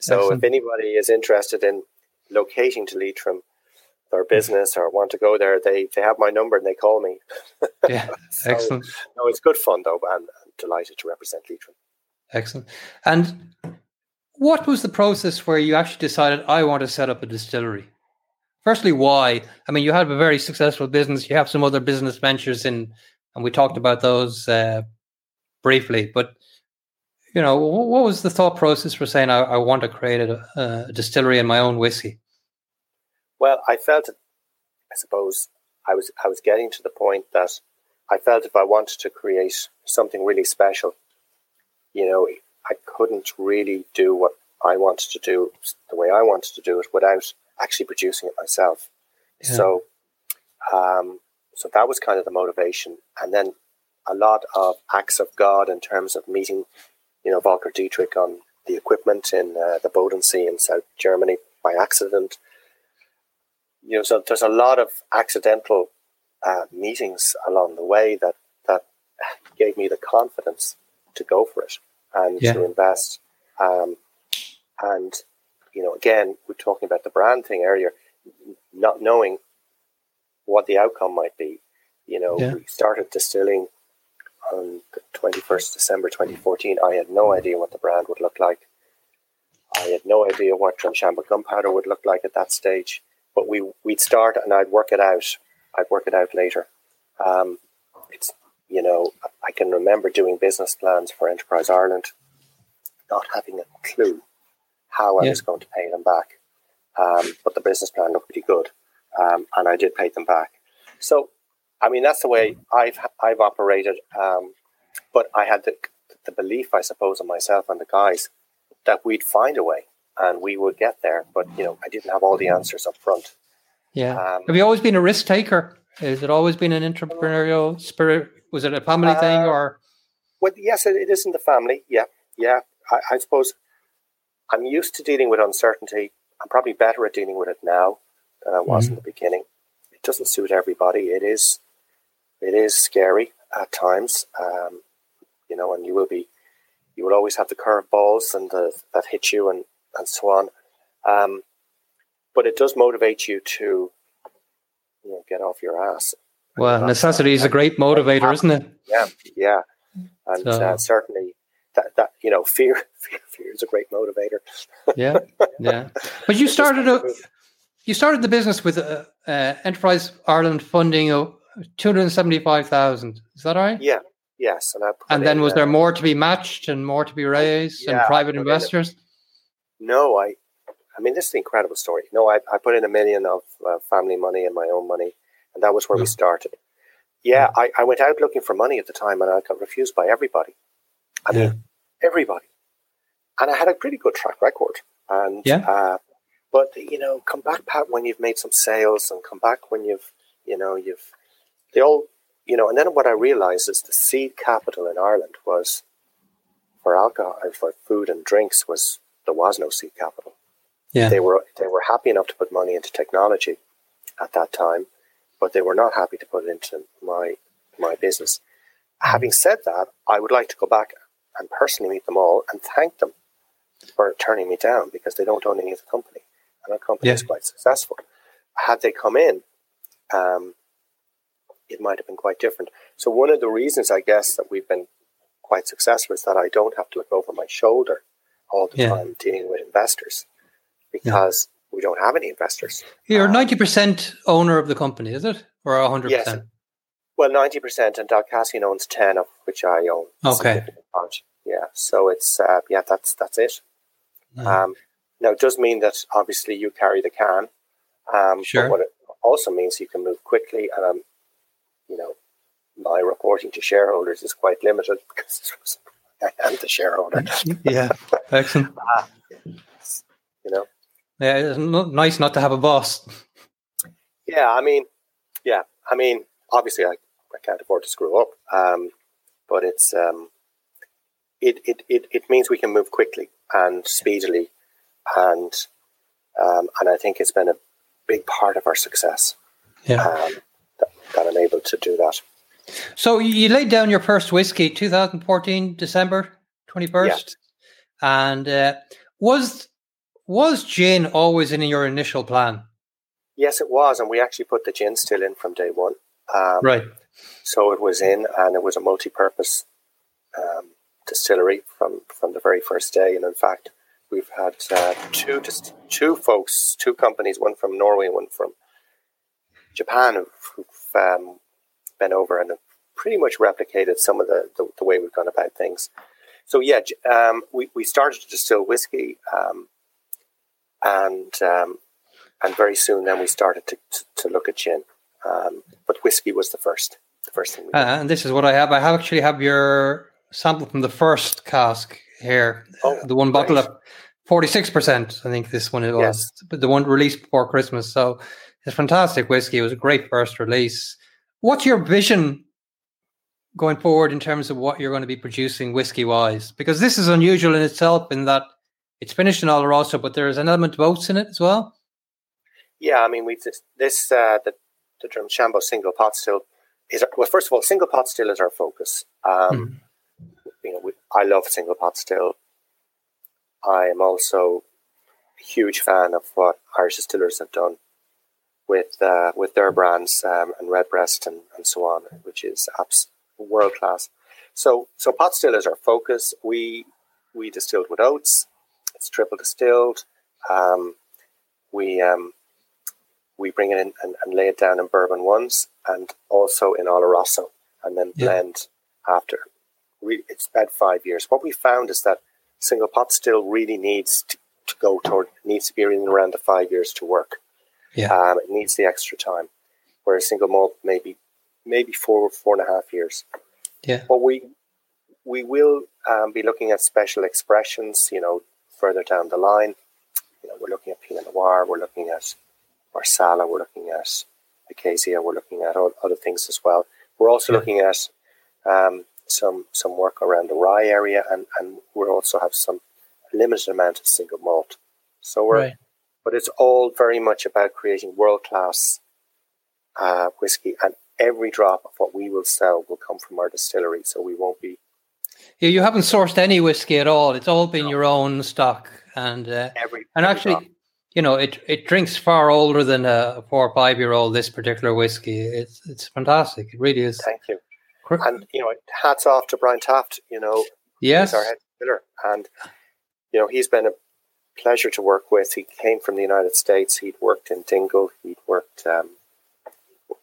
B: So Excellent. if anybody is interested in locating to Leitrim, or business or want to go there, they they have my number and they call me.
A: yeah, so, excellent.
B: No, it's good fun though, and I'm delighted to represent Leitrim.
A: Excellent. And what was the process where you actually decided I want to set up a distillery? Firstly, why? I mean, you have a very successful business. You have some other business ventures in, and we talked about those uh, briefly. But you know, what was the thought process for saying I, I want to create a, a, distillery in my own whiskey?
B: Well, I felt, I suppose, I was I was getting to the point that I felt if I wanted to create something really special, you know, I couldn't really do what I wanted to do the way I wanted to do it without actually producing it myself. Yeah. So, um, so that was kind of the motivation, and then a lot of acts of God in terms of meeting, you know, Volker Dietrich on the equipment in uh, the Bodensee in South Germany by accident. You know, so there's a lot of accidental uh, meetings along the way that that gave me the confidence to go for it and yeah. to invest. Um, and you know, again, we're talking about the brand thing earlier, not knowing what the outcome might be. You know, yeah. we started distilling on the 21st December 2014. I had no idea what the brand would look like. I had no idea what Drumshanbo gunpowder would look like at that stage. But we we'd start and I'd work it out. I'd work it out later. Um, it's you know I can remember doing business plans for Enterprise Ireland, not having a clue how I yeah. was going to pay them back. Um, but the business plan looked pretty good, um, and I did pay them back. So, I mean, that's the way I've I've operated. Um, but I had the the belief, I suppose, in myself and the guys that we'd find a way and we would get there. But you know, I didn't have all the answers up front.
A: Yeah. Um, have you always been a risk taker? Has it always been an entrepreneurial spirit? Was it a family uh, thing or?
B: Well, yes, it, it is in the family. Yeah, yeah. I, I suppose I'm used to dealing with uncertainty. I'm probably better at dealing with it now than I was mm-hmm. in the beginning. It doesn't suit everybody. It is, it is scary at times, um, you know, and you will be, you will always have the curveballs and the, that hit you and and so on. Um, but it does motivate you to, you know, get off your ass.
A: Well, necessity is a great motivator, isn't it?
B: Yeah, yeah, and so. uh, certainly that that you know fear fear, fear is a great motivator.
A: yeah, yeah. But you started a, you started the business with uh, uh, Enterprise Ireland funding of two hundred seventy five thousand. Is that right?
B: Yeah. Yes,
A: and, and then in, was there more to be matched and more to be raised yeah, and private investors?
B: no, I. I mean, this is an incredible story. No, I, I put in a million of uh, family money and my own money, and that was where we started. Yeah, I, I went out looking for money at the time, and I got refused by everybody. I yeah. everybody. And I had a pretty good track record. And yeah. Uh, but you know, come back, Pat, when you've made some sales, and come back when you've, you know, you've they all, you know. And then what I realized is the seed capital in Ireland was for alcohol, and for food and drinks was there was no seed capital. Yeah. They were they were happy enough to put money into technology at that time, but they were not happy to put it into my my business. Having said that, I would like to go back and personally meet them all and thank them for turning me down because they don't own any of the company, and our company yeah. is quite successful. Had they come in, um, it might have been quite different. So one of the reasons, I guess, that we've been quite successful is that I don't have to look over my shoulder all the yeah. time dealing with investors because yeah. we don't have any investors.
A: You're um, ninety percent owner of the company, is it, or hundred yes. percent?
B: Well, ninety percent, and Dalcassian owns ten, of which I own.
A: Okay.
B: Yeah, so it's uh, yeah, that's that's it. Um, now it does mean that obviously you carry the can. Um,
A: sure.
B: But what it also means you can move quickly, and um, you know, my reporting to shareholders is quite limited because I am the shareholder.
A: yeah, excellent. uh,
B: you know,
A: yeah, it's not, nice not to have a boss.
B: Yeah, I mean, yeah, I mean, obviously, I, I can't afford to screw up, um, but it's um, it, it it it means we can move quickly and speedily, and um, and I think it's been a big part of our success.
A: Yeah, um,
B: that, that I'm able to do that.
A: So you laid down your first whiskey, 2014 December 21st, yeah. and uh, was was gin always in your initial plan?
B: Yes, it was, and we actually put the gin still in from day one.
A: Um, right.
B: So it was in, and it was a multi-purpose um, distillery from from the very first day. And in fact, we've had uh, two just two folks, two companies, one from Norway one from Japan, who've, um, been over and have pretty much replicated some of the, the, the way we've gone about things. So yeah, um, we, we started to distill whiskey, um, and um, and very soon then we started to, to, to look at gin. Um, but whiskey was the first, the first thing.
A: Uh, and this is what I have. I have actually have your sample from the first cask here, oh, the one bottle up forty six percent. I think this one it was, yes. but the one released before Christmas. So it's fantastic whiskey. It was a great first release. What's your vision going forward in terms of what you're going to be producing whiskey wise? Because this is unusual in itself in that it's finished in Oloroso, but there is an element of oats in it as well.
B: Yeah, I mean, we this, this uh, the the Drumshanbo single pot still is well. First of all, single pot still is our focus. Um, mm. You know, we, I love single pot still. I am also a huge fan of what Irish distillers have done with uh, with their brands um, and Redbreast and, and so on, which is abs- world class. So so pot still is our focus. We we distilled with oats. It's triple distilled. Um, we um, we bring it in and, and, lay it down in bourbon ones and also in Oloroso and then blend yeah. after. We, it's about five years. What we found is that single pot still really needs to, to go toward needs to be in around the five years to work.
A: Yeah.
B: Um, it needs the extra time. Whereas single malt maybe maybe four four and a half years.
A: Yeah.
B: But we we will um, be looking at special expressions, you know, further down the line. You know, we're looking at Pinot Noir, we're looking at Marsala, we're looking at Acacia, we're looking at other things as well. We're also yeah. looking at um, some some work around the rye area, and and we also have some limited amount of single malt. So we're right but it's all very much about creating world class uh, whiskey, and every drop of what we will sell will come from our distillery. So we won't be.
A: Yeah, you haven't sourced any whiskey at all. It's all been no. your own stock, and uh,
B: every
A: and actually, drop. you know, it it drinks far older than a four or five year old. This particular whiskey, it's it's fantastic. It really is.
B: Thank you. And you know, hats off to Brian Taft. You know,
A: yes,
B: our head distiller, and you know, he's been a pleasure to work with. He came from the United States. He'd worked in Dingle. He'd worked um,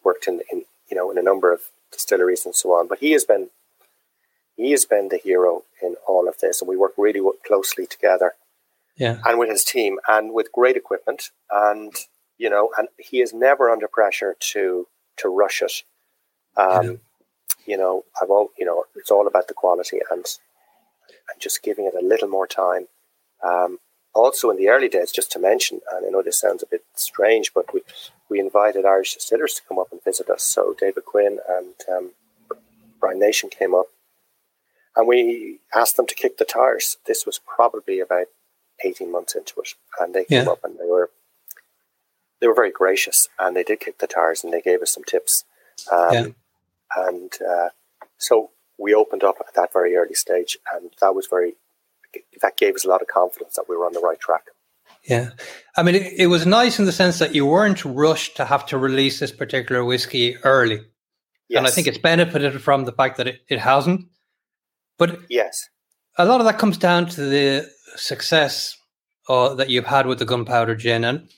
B: worked in, in you know in a number of distilleries and so on. But he has been he has been the hero in all of this, and we work really closely together.
A: Yeah,
B: and with his team, and with great equipment, and you know, and he is never under pressure to to rush it. Um, yeah. You know, I've all you know, it's all about the quality and and just giving it a little more time. Um, also in the early days, just to mention, and I know this sounds a bit strange, but we, we invited Irish distillers to come up and visit us. So David Quinn and um, Brian Nation came up, and we asked them to kick the tires. This was probably about 18 months into it, and they came yeah. up and they were they were very gracious and they did kick the tires and they gave us some tips. Um, yeah. And uh, so we opened up at that very early stage, and that was very that gave us a lot of confidence that we were on the right track.
A: Yeah. I mean, it, it, was nice in the sense that you weren't rushed to have to release this particular whiskey early. Yes. And I think it's benefited from the fact that it, it hasn't. But
B: yes,
A: a lot of that comes down to the success uh, that you've had with the gunpowder gin. And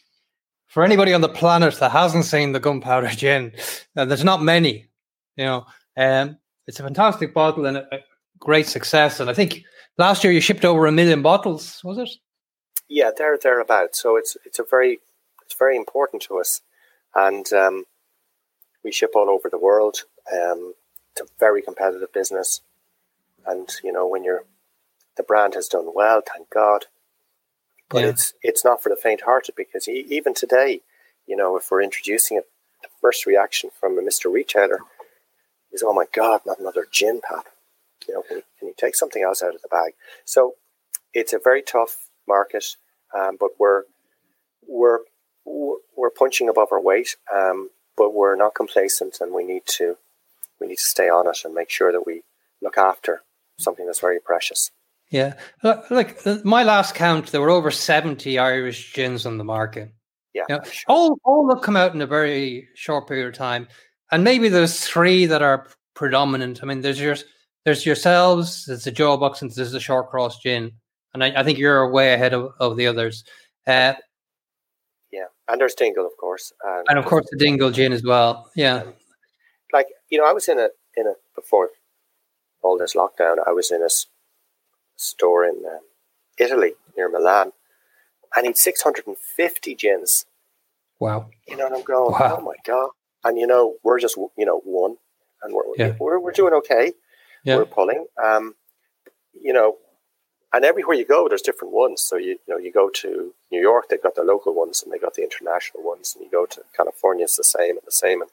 A: for anybody on the planet that hasn't seen the gunpowder gin, uh, there's not many, you know. Um, it's a fantastic bottle and a, a great success. And I think last year you shipped over a million bottles, was it?
B: Yeah, there thereabouts. So it's it's a very it's very important to us, and um, we ship all over the world. Um, it's a very competitive business, and you know when you're the brand has done well, thank God. But yeah. it's it's not for the faint-hearted because even today, you know, if we're introducing it, the first reaction from a Mister Retailer is, "Oh my God, not another gin pap." You know, can you, can you take something else out of the bag? So it's a very tough market, um, but we're we're we're punching above our weight, um, but we're not complacent, and we need to we need to stay on it and make sure that we look after something that's very precious.
A: Yeah, like uh, my last count, there were over seventy Irish gins on the market.
B: Yeah, you know,
A: sure. all all have come out in a very short period of time, and maybe there's three that are predominant. I mean, there's your there's yourselves, there's the Jawbox, and there's the Shortcross Gin and I, I think you're way ahead of, of the others. Uh,
B: yeah, and there's Dingle, of course,
A: and, and of course the Dingle gin as well. Yeah,
B: like you know, I was in a in a before all this lockdown. I was in a store in um, Italy near Milan, I he'd 650 gins.
A: Wow.
B: You know, and I'm going, wow. oh my god! And you know, we're just you know one, and we're yeah. we're, we're doing okay. Yeah. We're pulling. Um, you know, and everywhere you go, there's different ones. So you, you know, you go to New York, they've got the local ones, and they got the international ones. And you go to California, it's the same, and the same, and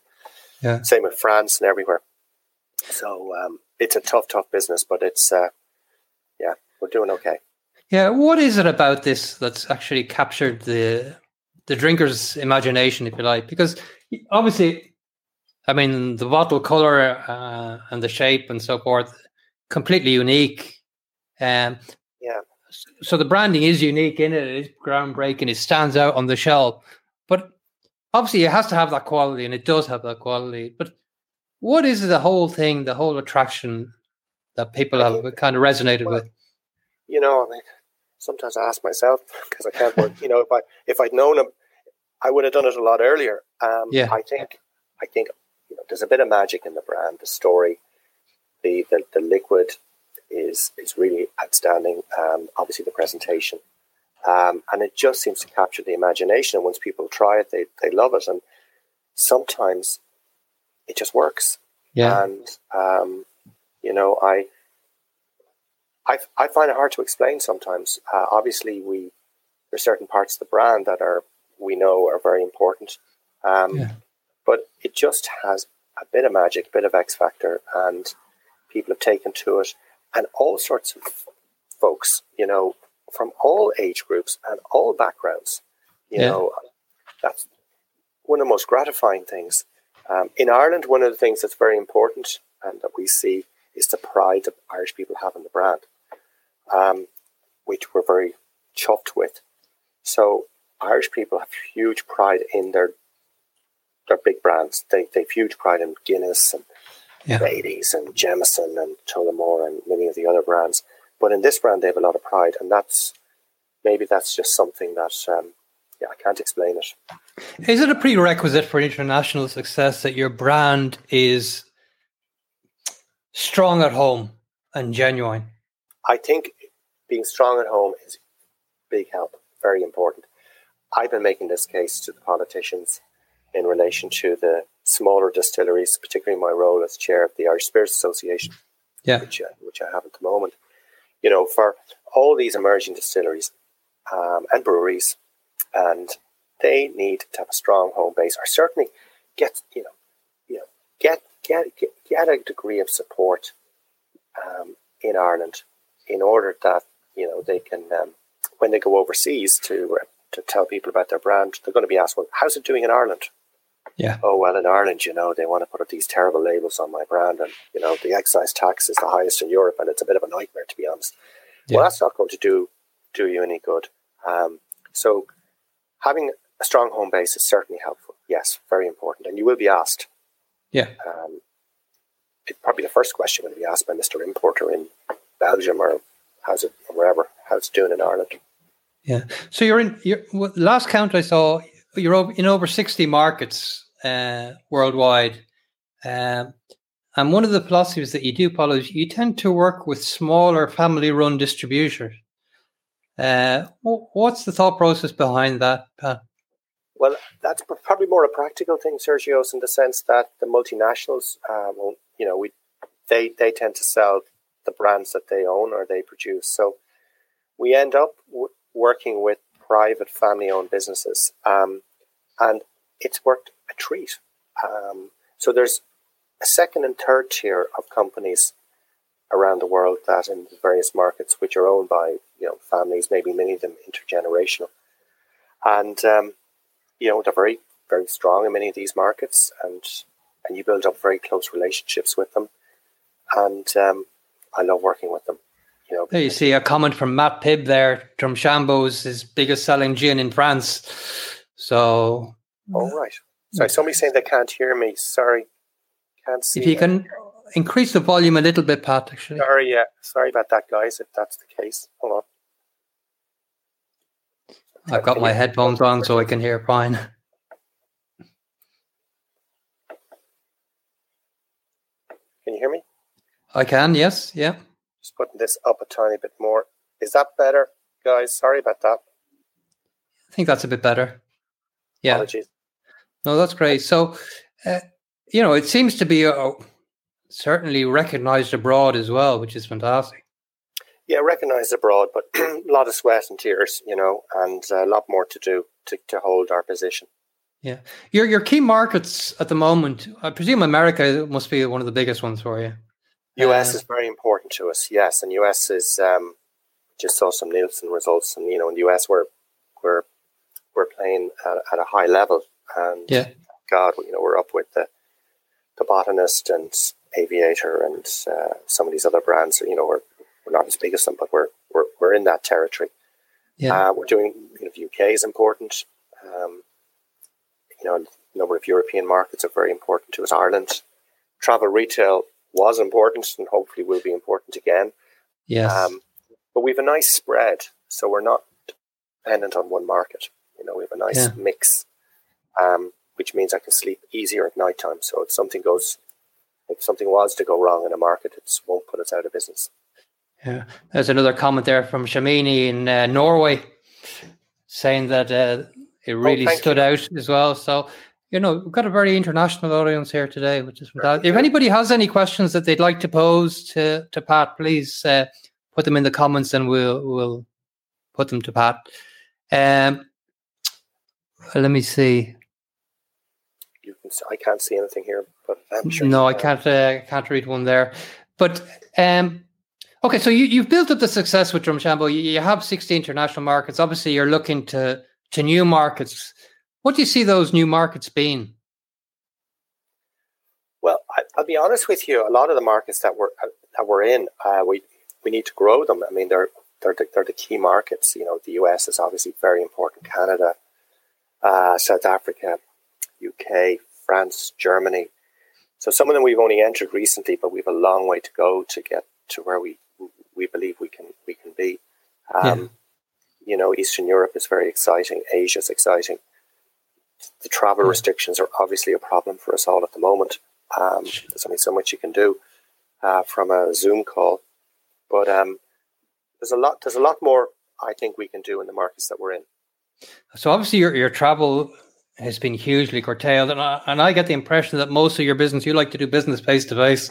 B: yeah. same in France and everywhere. So um, it's a tough, tough business, but it's uh, yeah, we're doing okay.
A: Yeah, what is it about this that's actually captured the the drinker's imagination, if you like? Because obviously, I mean, the bottle color uh, and the shape and so forth, completely unique. Um,
B: yeah.
A: So the branding is unique in it. It is groundbreaking. It stands out on the shelf. But obviously, it has to have that quality, and it does have that quality. But what is the whole thing, the whole attraction that people have kind of resonated well, with?
B: You know, I mean, sometimes I ask myself because I can't work. you know, if I if I'd known him, I would have done it a lot earlier. Um, yeah. I think I think you know, there's a bit of magic in the brand, the story, the the, the liquid is is really outstanding. Um, obviously, the presentation, um, and it just seems to capture the imagination. And once people try it, they they love it, and sometimes it just works.
A: Yeah,
B: and um, you know, I, I I find it hard to explain sometimes. Uh, obviously, we there's certain parts of the brand that are we know are very important, um, yeah. but it just has a bit of magic, a bit of X factor, and people have taken to it and all sorts of folks, you know, from all age groups and all backgrounds. You yeah. know, that's one of the most gratifying things. Um, in Ireland, one of the things that's very important and that we see is the pride that Irish people have in the brand, um, which we're very chuffed with. So Irish people have huge pride in their their big brands. They they've huge pride in Guinness and yeah. Bailey's and Jameson and Tullamore and many of the other brands. But in this brand, they have a lot of pride, and that's maybe that's just something that um, yeah, I can't explain it.
A: Is it a prerequisite for international success that your brand is strong at home and genuine?
B: I think being strong at home is big help, very important. I've been making this case to the politicians in relation to the smaller distilleries, particularly my role as chair of the Irish Spirits Association,
A: yeah.
B: which, uh, which I have at the moment. You know, for all these emerging distilleries um, and breweries, and they need to have a strong home base, or certainly get you know, you know, get get get, get a degree of support um, in Ireland in order that you know they can um, when they go overseas to to tell people about their brand, they're going to be asked, well, how's it doing in Ireland?
A: Yeah.
B: Oh, well, in Ireland, you know, they want to put up these terrible labels on my brand. And, you know, the excise tax is the highest in Europe and it's a bit of a nightmare, to be honest. Yeah. Well, that's not going to do, do you any good. Um, so having a strong home base is certainly helpful. Yes, very important. And you will be asked.
A: Yeah.
B: Um, it, probably the first question will be asked by Mr. Importer in Belgium or how's it, or wherever, how's it doing in Ireland.
A: Yeah. So you're in, your last count I saw, you're in over 60 markets uh, worldwide. Um, and one of the philosophies that you do follow is you tend to work with smaller family run distributors. Uh, what's the thought process behind that, Pat?
B: Well, that's probably more a practical thing, Sergio, in the sense that the multinationals, uh, will, you know, we they they tend to sell the brands that they own or they produce. So we end up w- working with private family-owned businesses, um, and it's worked a treat. Um, so there's a second and third tier of companies around the world that in various markets which are owned by you know families, maybe many of them intergenerational, and um, you know they're very very strong in many of these markets, and and you build up very close relationships with them, and um, I love working with them. Know,
A: there you see a comment from Matt Pibb there. Drumshanbo is his biggest selling gin in France. So,
B: all right. Sorry, somebody's saying they can't hear me. Sorry, can't see.
A: If you can increase the volume a little bit, Pat. Actually,
B: sorry, yeah, sorry about that, guys. If that's the case, hold on.
A: I've got my headphones on so I can hear fine.
B: Can you hear me?
A: I can, yes, yeah.
B: Just putting this up a tiny bit more. Is that better, guys? Sorry about that.
A: I think that's a bit better. Yeah.
B: Apologies.
A: No, that's great. So, uh, you know, it seems to be uh, certainly recognized abroad as well, which is fantastic.
B: Yeah, recognized abroad, but a lot of sweat and tears, you know, and a lot more to do to, to hold our position.
A: Yeah. Your your key markets at the moment, I presume America must be one of the biggest ones for you.
B: US uh, is very important to us, yes. And US is um, just saw some Nielsen results and you know in the US we're we're we're playing at, at a high level and
A: yeah.
B: God, you know, we're up with the the botanist and aviator and uh, some of these other brands. You know, we're we're not as big as them, but we're we're we're in that territory.
A: Yeah,
B: uh, we're doing. You know, the UK is important. Um, you know, a number of European markets are very important to us. Ireland, travel retail was important, and hopefully will be important again.
A: Yes, um,
B: but we have a nice spread, so we're not dependent on one market. You know, we have a nice yeah. mix, um, which means I can sleep easier at night time. So if something goes, if something was to go wrong in a market, it won't put us out of business.
A: Yeah, there's another comment there from Shamini in uh, Norway saying that uh, it oh, really oh, stood you. out as well. So, you know, we've got a very international audience here today, which is fantastic. If anybody has any questions that they'd like to pose to, to Pat, please uh, put them in the comments and we'll we'll put them to Pat. Um, let me see.
B: You can. I can't see anything here, but I'm sure.
A: No, I can't. Uh, can't read one there. But um, Okay, so you, you've built up the success with Drumshanbo. You, you have 60 international markets. Obviously, you're looking to, to new markets. What do you see those new markets being?
B: Well, I, will be honest with you. A lot of the markets that we're that we're in, uh, we we need to grow them. I mean, they're they're the, they're the key markets. You know, the US is obviously very important. Canada, uh, South Africa, UK, France, Germany. So some of them we've only entered recently, but we have a long way to go to get to where we we believe we can we can be. Um, yeah. You know, Eastern Europe is very exciting. Asia is exciting. The travel restrictions are obviously a problem for us all at the moment. Um, there's only so much you can do uh, from a Zoom call, but um, there's a lot. There's a lot more I think we can do in the markets that we're in.
A: So obviously, your your travel has been hugely curtailed, and I, and I get the impression that most of your business you like to do business face to face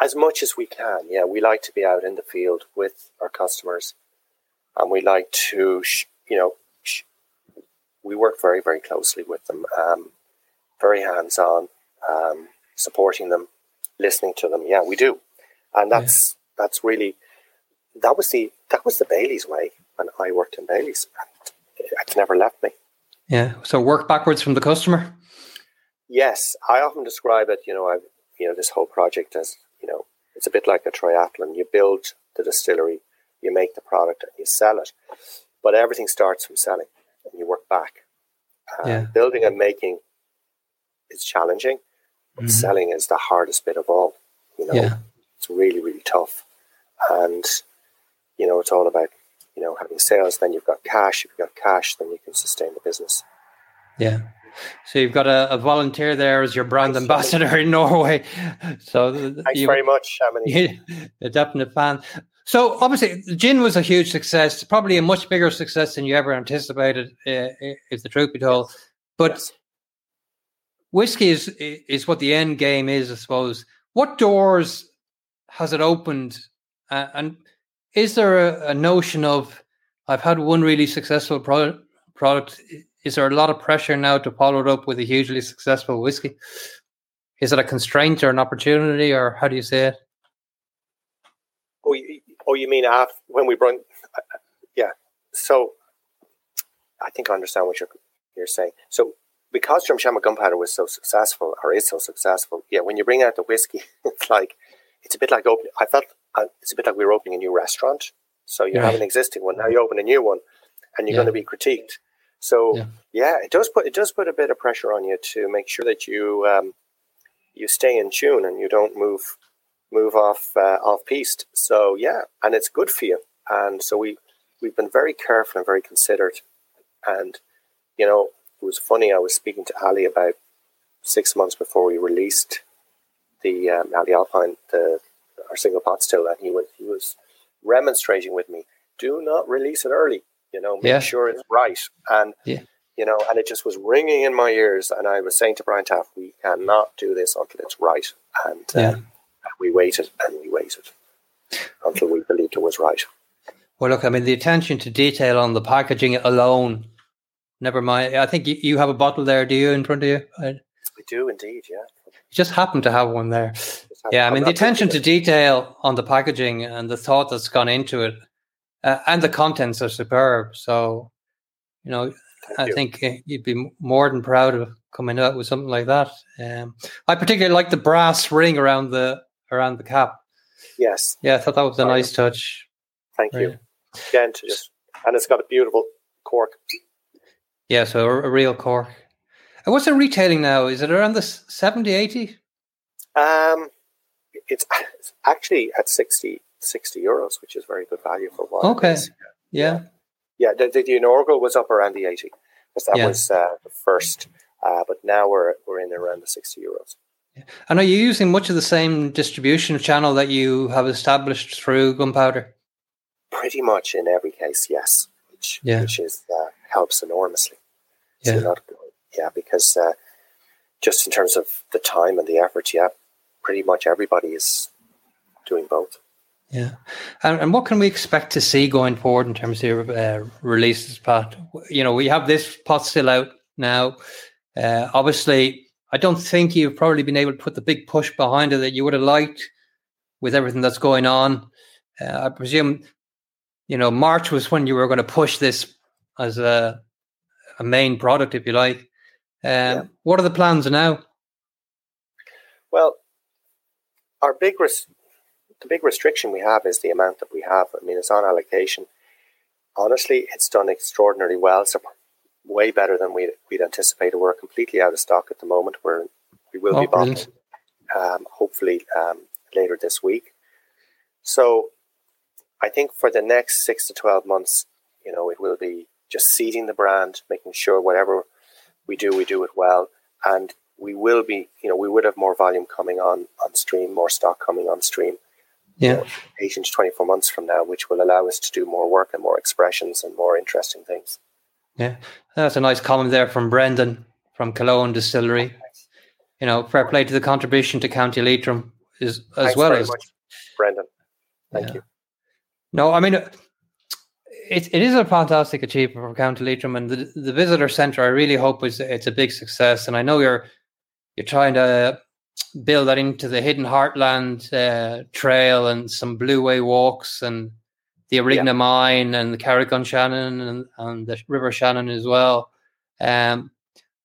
B: as much as we can. Yeah, we like to be out in the field with our customers, and we like to, you know, we work very very closely with them, um, very hands on, um, supporting them, listening to them. Yeah, we do, and that's yeah. that's really that was the that was the Bailey's way when I worked in Bailey's. And it's never left me.
A: Yeah. So work backwards from the customer.
B: Yes, I often describe it. You know, I you know this whole project as you know it's a bit like a triathlon. You build the distillery, you make the product, and you sell it. But everything starts from selling, and you work back. Uh, yeah. Building and making is challenging, but mm-hmm. selling is the hardest bit of all. You know, yeah. it's really really tough, and you know it's all about you know having sales. Then you've got cash. If you've got cash, then you can sustain the business.
A: Yeah. So you've got a, a, volunteer there as your brand Thanks, ambassador in Norway. So
B: thanks you, very much, Shamini.
A: A definite fan. So obviously, gin was a huge success, probably a much bigger success than you ever anticipated, uh, if the truth be told. But yes. whiskey is is what the end game is, I suppose. What doors has it opened, uh, and is there a, a, notion of I've had one really successful product? Product is there a lot of pressure now to follow it up with a hugely successful whiskey? Is it a constraint or an opportunity, or how do you say it?
B: Oh, you, mean after, when we brought? Uh, yeah. So, I think I understand what you're you're saying. So, because Drumshanbo Gunpowder was so successful, or is so successful, yeah. When you bring out the whiskey, it's like it's a bit like opening. I felt uh, it's a bit like we were opening a new restaurant. So you have an existing one now. You open a new one, and you're yeah. going to be critiqued. So yeah. yeah. it does put it does put a bit of pressure on you to make sure that you um, you stay in tune and you don't move move off uh, off piste. So yeah, and it's good for you. And so we we've been very careful and very considered. And you know, it was funny. I was speaking to Ali about six months before we released the um, Ali Alpine, the our single pot still, and he was he was remonstrating with me. Do not release it early you know, make yeah. sure it's right. And, yeah. you know, and it just was ringing in my ears. And I was saying to Brian Taft, we cannot do this until it's right. And yeah. um, we waited and we waited until we believed it was right.
A: Well, look, I mean, the attention to detail on the packaging alone, never mind. I think you, you have a bottle there, do you, in front of you? I,
B: we do indeed, yeah.
A: You just happen to have one there. Yeah, I mean, the attention to detail on the packaging and the thought that's gone into it uh, and the contents are superb. So, you know, Thank I you. think uh, you'd be more than proud of coming out with something like that. Um, I particularly like the brass ring around the around the cap.
B: Yes.
A: Yeah, I thought that was a nice touch.
B: Thank you. Again, to just, and it's got a beautiful cork.
A: Yeah, so a, a real cork. And what's it retailing now? Is it around the 70, 80?
B: Um, it's, it's actually at 60, 60 euros, which is very good value for one.
A: Okay. Yeah.
B: Yeah. The, the, the inaugural was up around the 80 because that yeah. was uh, the first. Uh, but now we're, we're in around the 60 euros.
A: And are you using much of the same distribution channel that you have established through Gunpowder?
B: Pretty much in every case, yes. Which, yeah. which is uh, helps enormously.
A: Yeah.
B: So yeah, because uh, just in terms of the time and the effort, yeah, pretty much everybody is doing both.
A: Yeah, and, and what can we expect to see going forward in terms of uh, releases, Pat? You know, we have this pot still out now. Uh, obviously, I don't think you've probably been able to put the big push behind it that you would have liked with everything that's going on. Uh, I presume, you know, March was when you were going to push this as a, a main product, if you like. Um, yeah. What are the plans now?
B: Well, our big res- the big restriction we have is the amount that we have. I mean, it's on allocation. Honestly, it's done extraordinarily well. So way better than we'd, we'd anticipated. We're completely out of stock at the moment. We're we will oh, be bottling, um, hopefully um, later this week. So I think for the next six to twelve months, you know, it will be just seeding the brand, making sure whatever we do, we do it well, and we will be, you know, we would have more volume coming on on stream, more stock coming on stream
A: yeah. You know,
B: 18 to 24 months from now, which will allow us to do more work and more expressions and more interesting things.
A: Yeah, that's a nice comment there from Brendan from Killowen Distillery. You know, fair play to the contribution to County Leitrim is as
B: Thanks
A: well as
B: much, Brendan. Thank yeah. you.
A: No, I mean it, it is a fantastic achievement for County Leitrim and the, the visitor centre. I really hope is it's a big success, and I know you're you're trying to build that into the hidden heartland uh, trail and some blue way walks and the Arigna yeah. mine and the Carrick on Shannon and, and the River Shannon as well. Um,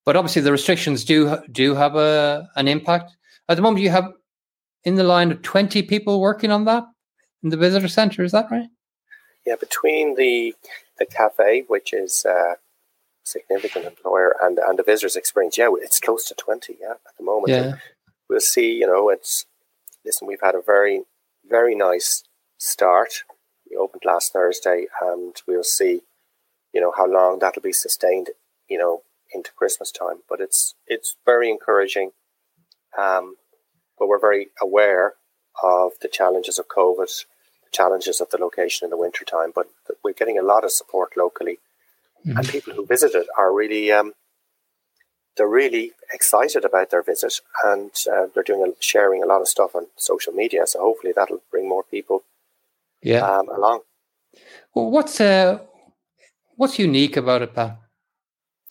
A: but obviously, the restrictions do do have a an impact. At the moment, you have in the line of twenty people working on that in the visitor centre. Is that right?
B: Yeah, between the the cafe, which is a significant employer, and and the visitors experience, yeah, it's close to twenty. Yeah, at the moment. Yeah. we'll see. You know, it's listen. We've had a very very nice start. Opened last Thursday, and we'll see. You know how long that'll be sustained. You know, into Christmas time. But it's it's very encouraging. Um, but we're very aware of the challenges of COVID, the challenges of the location in the winter time. But we're getting a lot of support locally, mm-hmm. and people who visit it are really um, they're really excited about their visit, and uh, they're doing a, sharing a lot of stuff on social media. So hopefully that'll bring more people, yeah, um, along.
A: Well, what's uh, what's unique about it, Pat?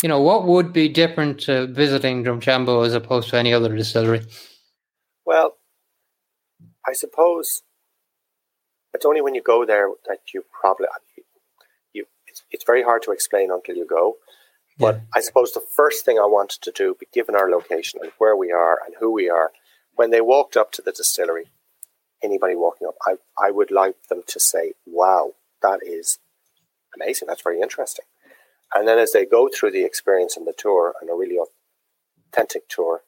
A: you know, what would be different to visiting Drumshanbo as opposed to any other distillery?
B: Well, I suppose it's only when you go there that you probably you. It's, it's very hard to explain until you go. But yeah. I suppose the first thing I wanted to do, given our location and where we are and who we are, when they walked up to the distillery, anybody walking up, I, I would like them to say, "Wow, that is amazing. That's very interesting." And then as they go through the experience and the tour, and a really authentic tour,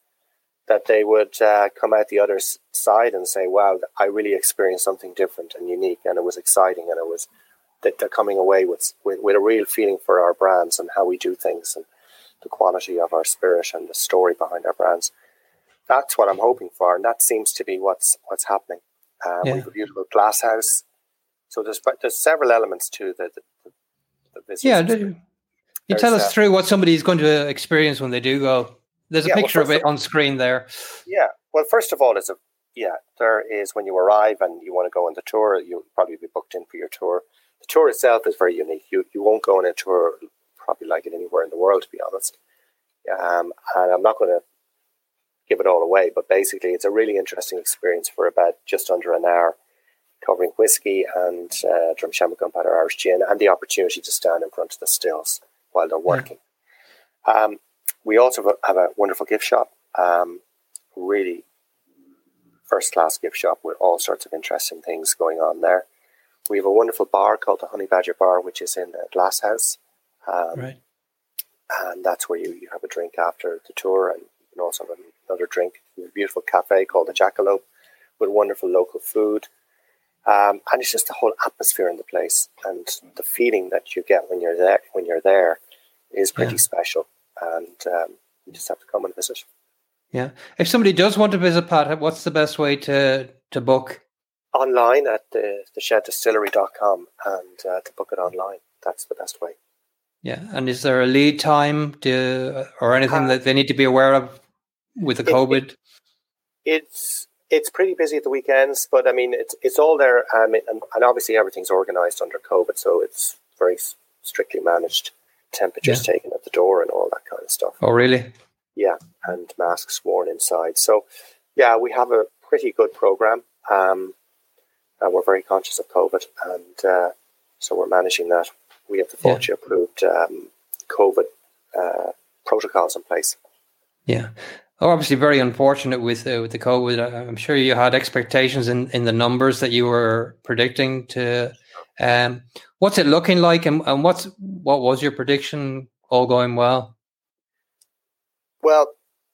B: that they would uh, come out the other side and say, "Wow, I really experienced something different and unique, and it was exciting, and it was that they're coming away with, with, with a real feeling for our brands and how we do things and the quality of our spirit and the story behind our brands." That's what I'm hoping for, and that seems to be what's what's happening. Um, yeah. We have a beautiful glass house, so there's there's several elements to the, the, the
A: Yeah, you tell us uh, through what somebody is going to experience when they do go. There's a yeah, picture well, of it on screen there.
B: Yeah. Well, first of all, it's a yeah. There is when you arrive and you want to go on the tour, you'll probably be booked in for your tour. The tour itself is very unique. You you won't go on a tour probably like it anywhere in the world, to be honest. Um, and I'm not going to give it all away, but basically, it's a really interesting experience for about just under an hour, covering whiskey and uh, Drumshanbo Gunpowder Irish Gin, and the opportunity to stand in front of the stills while they're working. Yeah. Um, we also have a wonderful gift shop, um, really first class gift shop with all sorts of interesting things going on there. We have a wonderful bar called the Honey Badger Bar, which is in a glass house. Um, right. And that's where you, you have a drink after the tour, and can also have another drink. We a beautiful cafe called the Jackalope with wonderful local food. Um, and it's just the whole atmosphere in the place and the feeling that you get when you're there when you're there is pretty yeah. special and um, you just have to come and visit
A: yeah if somebody does want to visit pat what's the best way to to book
B: online at the, the sheddistillery.com and uh, to book it online that's the best way
A: yeah and is there a lead time to, or anything uh, that they need to be aware of with the covid it,
B: it's it's pretty busy at the weekends, but I mean, it's it's all there, um, and, and obviously everything's organised under COVID, so it's very strictly managed. Temperatures yeah. taken at the door and all that kind of stuff.
A: Oh, really?
B: Yeah, and masks worn inside. So, yeah, we have a pretty good program. Um, and we're very conscious of COVID, and uh, so we're managing that. We have the Fáilte yeah. approved um, COVID uh, protocols in place.
A: Yeah. Oh, obviously, very unfortunate with uh, with the COVID. I'm sure you had expectations in, in the numbers that you were predicting. To um, what's it looking like, and, and what's what was your prediction? All going well?
B: Well,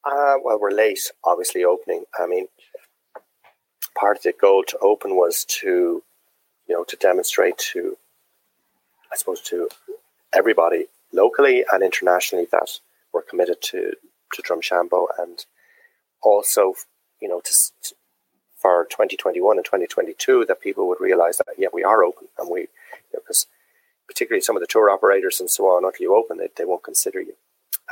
B: uh, well, we're late, obviously opening. I mean, part of the goal to open was to, you know, to demonstrate to, I suppose, to everybody locally and internationally that we're committed to to Drumshanbo and also, you know, to, to, for 2021 and 2022 that people would realize that, yeah, we are open and we, because you know, particularly some of the tour operators and so on, until you open it, they won't consider you.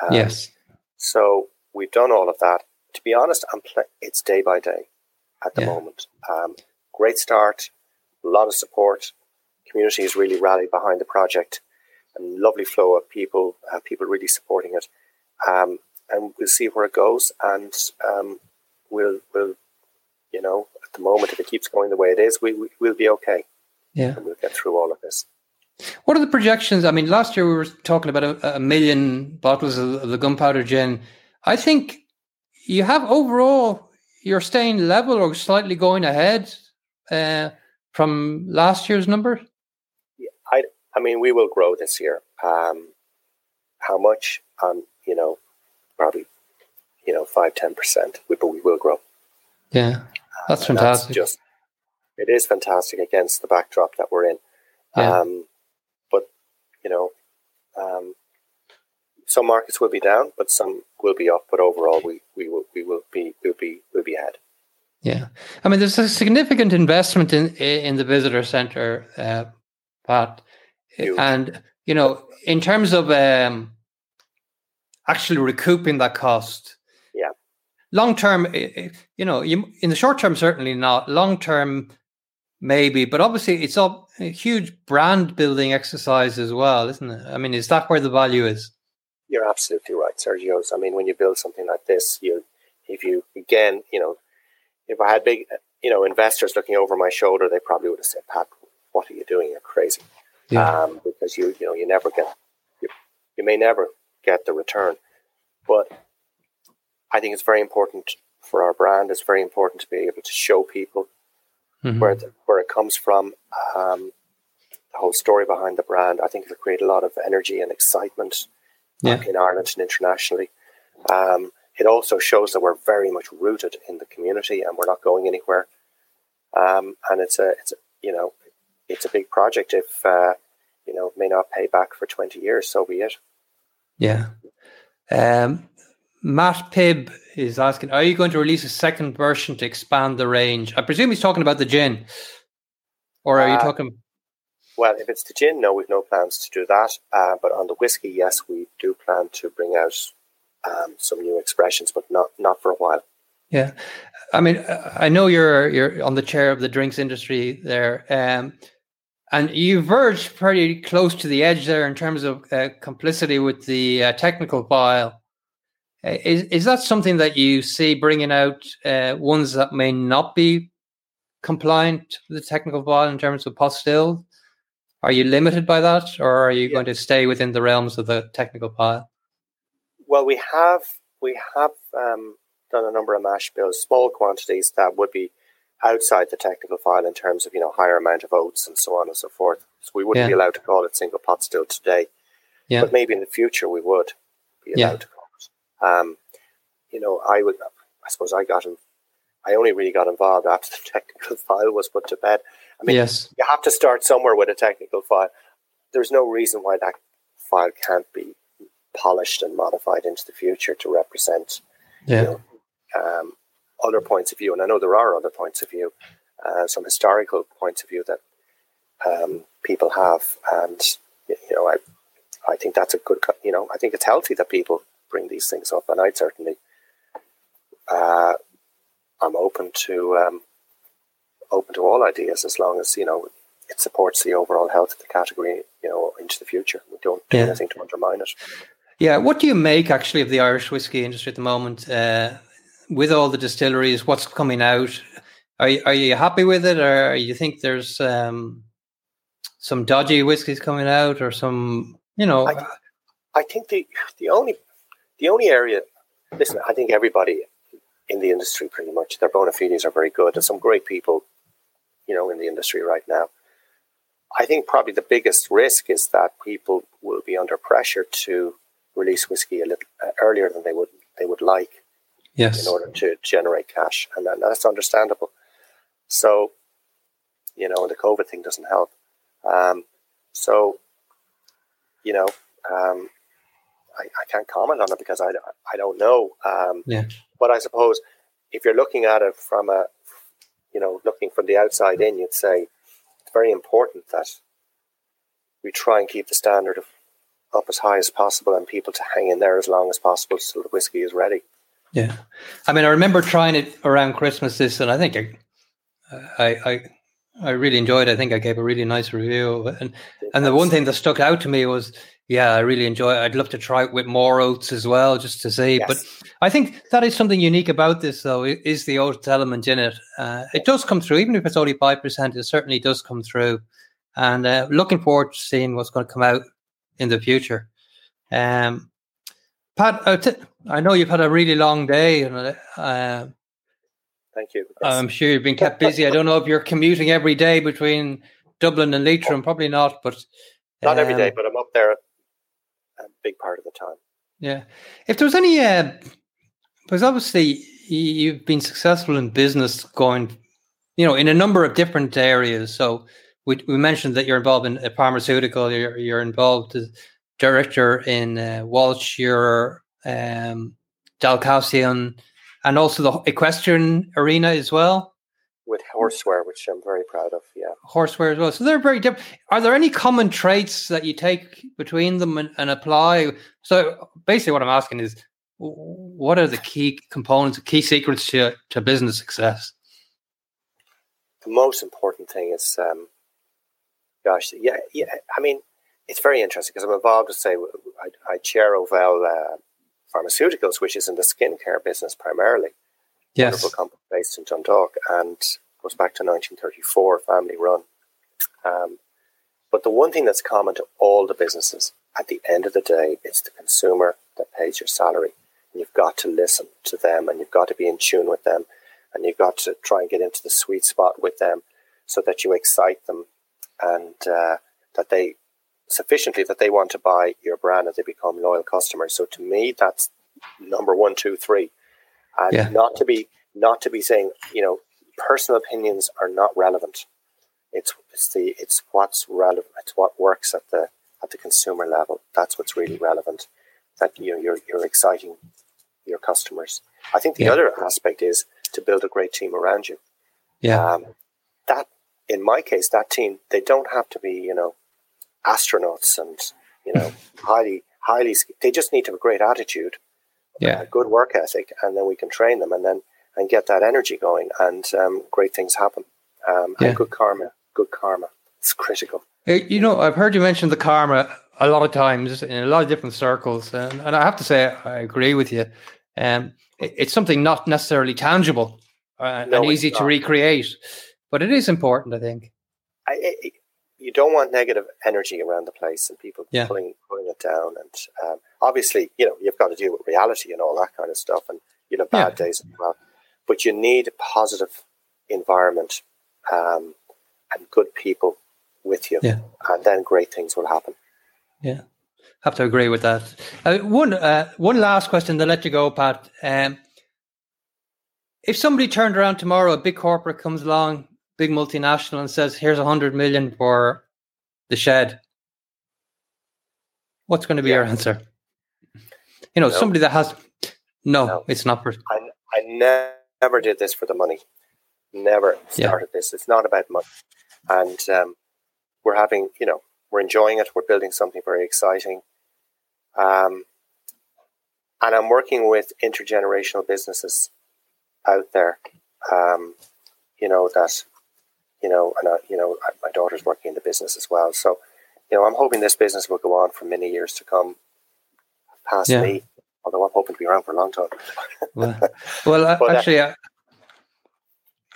A: Um, yes.
B: So we've done all of that. To be honest, I'm pl- it's day by day at the yeah. moment. Um, great start, a lot of support. Community has really rallied behind the project, and lovely flow of people. Uh, people really supporting it. Um, and we'll see where it goes. And um, we'll, we'll, you know, at the moment, if it keeps going the way it is, we, we will be okay.
A: Yeah,
B: and we'll get through all of this.
A: What are the projections? I mean, last year we were talking about a, a million bottles of, of the gunpowder gin. I think you have overall you're staying level or slightly going ahead uh, from last year's number.
B: I mean we will grow this year. Um, how much? Um, you know, probably you know five ten percent. But we will grow.
A: Yeah, that's fantastic. That's just
B: it is fantastic against the backdrop that we're in. Yeah. Um, but you know, um, some markets will be down, but some will be up. But overall, we, we will we will be will be will be ahead.
A: Yeah, I mean, there's a significant investment in in the visitor center, uh, Pat, Huge. and you know, in terms of um, actually recouping that cost.
B: Yeah.
A: Long term, you know, you, in the short term, certainly not. Long term, maybe, but obviously, it's a huge brand building exercise as well, isn't it? I mean, is that where the value is?
B: You're absolutely right, Sergio. I mean, when you build something like this, you, if you again, you know, if I had big, you know, investors looking over my shoulder, they probably would have said, "Pat, what are you doing? You're crazy," yeah. um, because you, you know, you never get, you, you may never get the return. But I think it's very important for our brand. It's very important to be able to show people mm-hmm. where the, where it comes from, um, the whole story behind the brand. I think it'll create a lot of energy and excitement yeah. in Ireland and internationally. Um, it also shows that we're very much rooted in the community and we're not going anywhere. Um, and it's a, it's a, you know, it's a big project. If uh, you know, may not pay back for twenty years, so be it.
A: Yeah. Um, Matt Pibb is asking, are you going to release a second version to expand the range? I presume he's talking about the gin, or are uh, you talking?
B: Well, if it's the gin, no, we've no plans to do that. Uh, but on the whiskey, yes, we do plan to bring out um, some new expressions, but not not for a while.
A: Yeah, I mean, I know you're you're on the chair of the drinks industry there, um, and you verge pretty close to the edge there in terms of uh, complicity with the uh, technical file. Uh, is is that something that you see bringing out uh, ones that may not be compliant to the technical file in terms of pot still? Are you limited by that, or are you yeah. going to stay within the realms of the technical file?
B: Well, we have we have um, done a number of mash bills, small quantities that would be outside the technical file in terms of you know higher amount of oats and so on and so forth. So we wouldn't yeah. be allowed to call it single pot still today, yeah. but maybe in the future we would be allowed yeah. to call it. Um, you know, I would. I suppose I got in, I only really got involved after the technical file was put to bed. I mean, yes. you have to start somewhere with a technical file. There's no reason why that file can't be polished and modified into the future to represent yeah. you know, um, other points of view. And I know there are other points of view, uh, some historical points of view that um, people have. And, you know, I, I think that's a good, you know, I think it's healthy that people bring these things up. And I'd certainly, uh, I'm open to, um, open to all ideas as long as, you know, it supports the overall health of the category, you know, into the future. We don't do yeah. anything to undermine it.
A: Yeah, what do you make actually of the Irish whiskey industry at the moment? Uh, with all the distilleries, what's coming out? Are you, are you happy with it, or you think there's um, some dodgy whiskies coming out, or some you know?
B: I, I think the the only the only area. Listen, I think everybody in the industry pretty much their bona fides are very good. There's some great people, you know, in the industry right now. I think probably the biggest risk is that people will be under pressure to release whiskey a little uh, earlier than they would they would like.
A: Yes.
B: In order to generate cash, and that's understandable. So, you know, the COVID thing doesn't help. Um, so, you know, um, I, I, can't comment on it because I, I don't know. Um,
A: yeah.
B: But I suppose if you're looking at it from a, you know, looking from the outside in, you'd say it's very important that we try and keep the standard of up as high as possible and people to hang in there as long as possible so the whiskey is ready.
A: Yeah, I mean, I remember trying it around Christmas this, and I think I, I, I, I really enjoyed. it. I think I gave a really nice review, and and the one thing that stuck out to me was, yeah, I really enjoy it. I'd love to try it with more oats as well, just to see. Yes. But I think that is something unique about this, though, is the oat element in it. Uh, it does come through, even if it's only five percent. It certainly does come through. and uh, looking forward to seeing what's going to come out in the future. Um, Pat, uh, t- I know you've had a really long day, and uh,
B: thank you.
A: Yes. I'm sure you've been kept busy. I don't know if you're commuting every day between Dublin and Leitrim. Probably not, but
B: not um, every day. Um, but I'm up there a big part of the time.
A: Yeah. If there was any, uh, because obviously you've been successful in business going, you know, in a number of different areas. So we, we mentioned that you're involved in a pharmaceutical, you're, you're involved as director in uh, Walsh, you're um, and also the equestrian arena as well.
B: With horseware, which I'm very proud of, yeah.
A: Horseware as well. So they're very different. Are there any common traits that you take between them and, and apply? So basically, what I'm asking is, what are the key components, key secrets to to business success?
B: The most important thing is, um, gosh, yeah, yeah. I mean, it's very interesting because I'm involved. To say, I, I chair Ovelle uh, Pharmaceuticals, which is in the skincare business primarily.
A: Yes,
B: wonderful company based in Dundalk and goes back to 1934, family run. Um, but the one thing that's common to all the businesses, at the end of the day, it's the consumer that pays your salary. And you've got to listen to them and you've got to be in tune with them and you've got to try and get into the sweet spot with them so that you excite them and uh, that they sufficiently that they want to buy your brand and they become loyal customers. So to me, that's number one, two, three, and yeah. not to be not to be saying you know personal opinions are not relevant. It's it's the it's what's relevant. It's what works at the at the consumer level. That's what's really relevant. That you know you're you're exciting your customers. I think the yeah. other aspect is to build a great team around you.
A: Yeah. Um,
B: that in my case, that team they don't have to be you know astronauts and you know highly highly they just need to have a great attitude
A: yeah.
B: a good work ethic and then we can train them and then and get that energy going and um, great things happen. Um, yeah. and good karma good karma. It's critical.
A: You know i've heard you mention the karma a lot of times in a lot of different circles and, and i have to say i agree with you. Um, it, it's something not necessarily tangible uh, no, and easy to recreate but it is important i think.
B: I, you don't want negative energy around the place and people yeah. pulling pulling it down. And um, obviously, you know, you've got to deal with reality and all that kind of stuff, and you know, bad yeah. days as well. But you need a positive environment um, and good people with you,
A: yeah.
B: and then great things will happen.
A: Yeah, have to agree with that. Uh, one uh, one last question to let you go, Pat. Um, if somebody turned around tomorrow, a big corporate comes along big multinational and says, "Here's a hundred million for the shed," what's going to be yeah. your answer? You know, no. somebody that has no, no, it's not for.
B: I, I never did this for the money. Never started yeah. this. It's not about money, and um, we're having, you know, we're enjoying it. We're building something very exciting. Um, and I'm working with intergenerational businesses out there, um, you know, that you know, and I, you know, my daughter's working in the business as well. So, you know, I'm hoping this business will go on for many years to come past yeah. me. Although I'm hoping to be around for a long time.
A: well, well but, uh, actually, uh,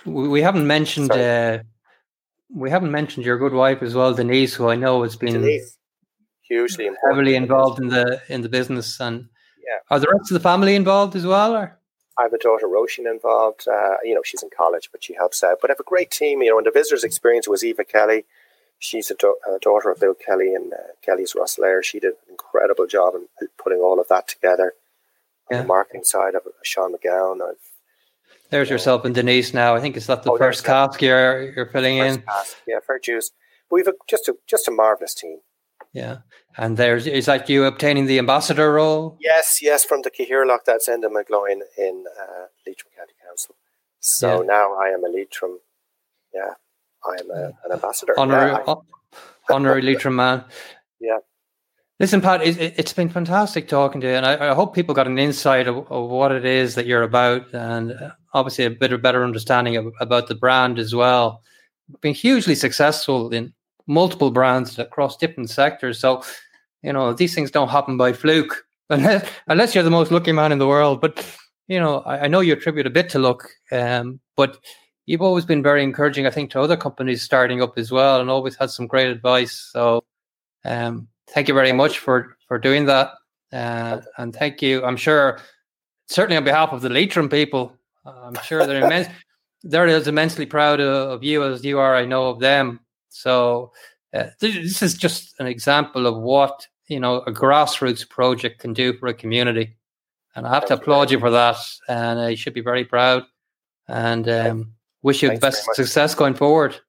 A: we haven't mentioned uh, we haven't mentioned your good wife as well, Denise, who I know has been
B: Denise, hugely
A: heavily involved in the in the business. And yeah. are the rest of the family involved as well? Or?
B: I have a daughter, Roisin, involved. Uh, you know, she's in college, but she helps out. But I have a great team. You know, and the visitors' experience was Eva Kelly. She's a, do- a daughter of Bill Kelly and uh, Kelly's Rosslare. She did an incredible job in putting all of that together. On the marketing side, of Sean McGowan. I've,
A: There's uh, yourself and Denise now. I think it's not the oh, first cask you're, you're filling in.
B: Cask. Yeah, fair juice. We've a, just a just a marvelous team.
A: Yeah. And there's is that you obtaining the ambassador role?
B: Yes, yes, from the Cathaoirleach that's Enda McGloin in uh, Leitrim County Council. So yeah. now I am a Leitrim, yeah, I am a, an ambassador.
A: Honorary, yeah, honorary Leitrim man.
B: Yeah.
A: Listen, Pat, it, has been fantastic talking to you, and I, I, hope people got an insight of, of, what it is that you're about, and uh, obviously a bit of better understanding of, about the brand as well. Been hugely successful in multiple brands across different sectors. So, you know, these things don't happen by fluke unless, unless you're the most lucky man in the world. But, you know, I, I know you attribute a bit to luck, um, but you've always been very encouraging, I think, to other companies starting up as well, and always had some great advice. So, um, thank you very much for for doing that, uh, and thank you. I'm sure, certainly on behalf of the Leitrim people, I'm sure they're immense. They're as immensely proud of, of, you as you are. I know of them. So, uh, this is just an example of what you know a grassroots project can do for a community, and I have to applaud you for that. And I should be very proud. And um, wish you Thanks the best success going forward.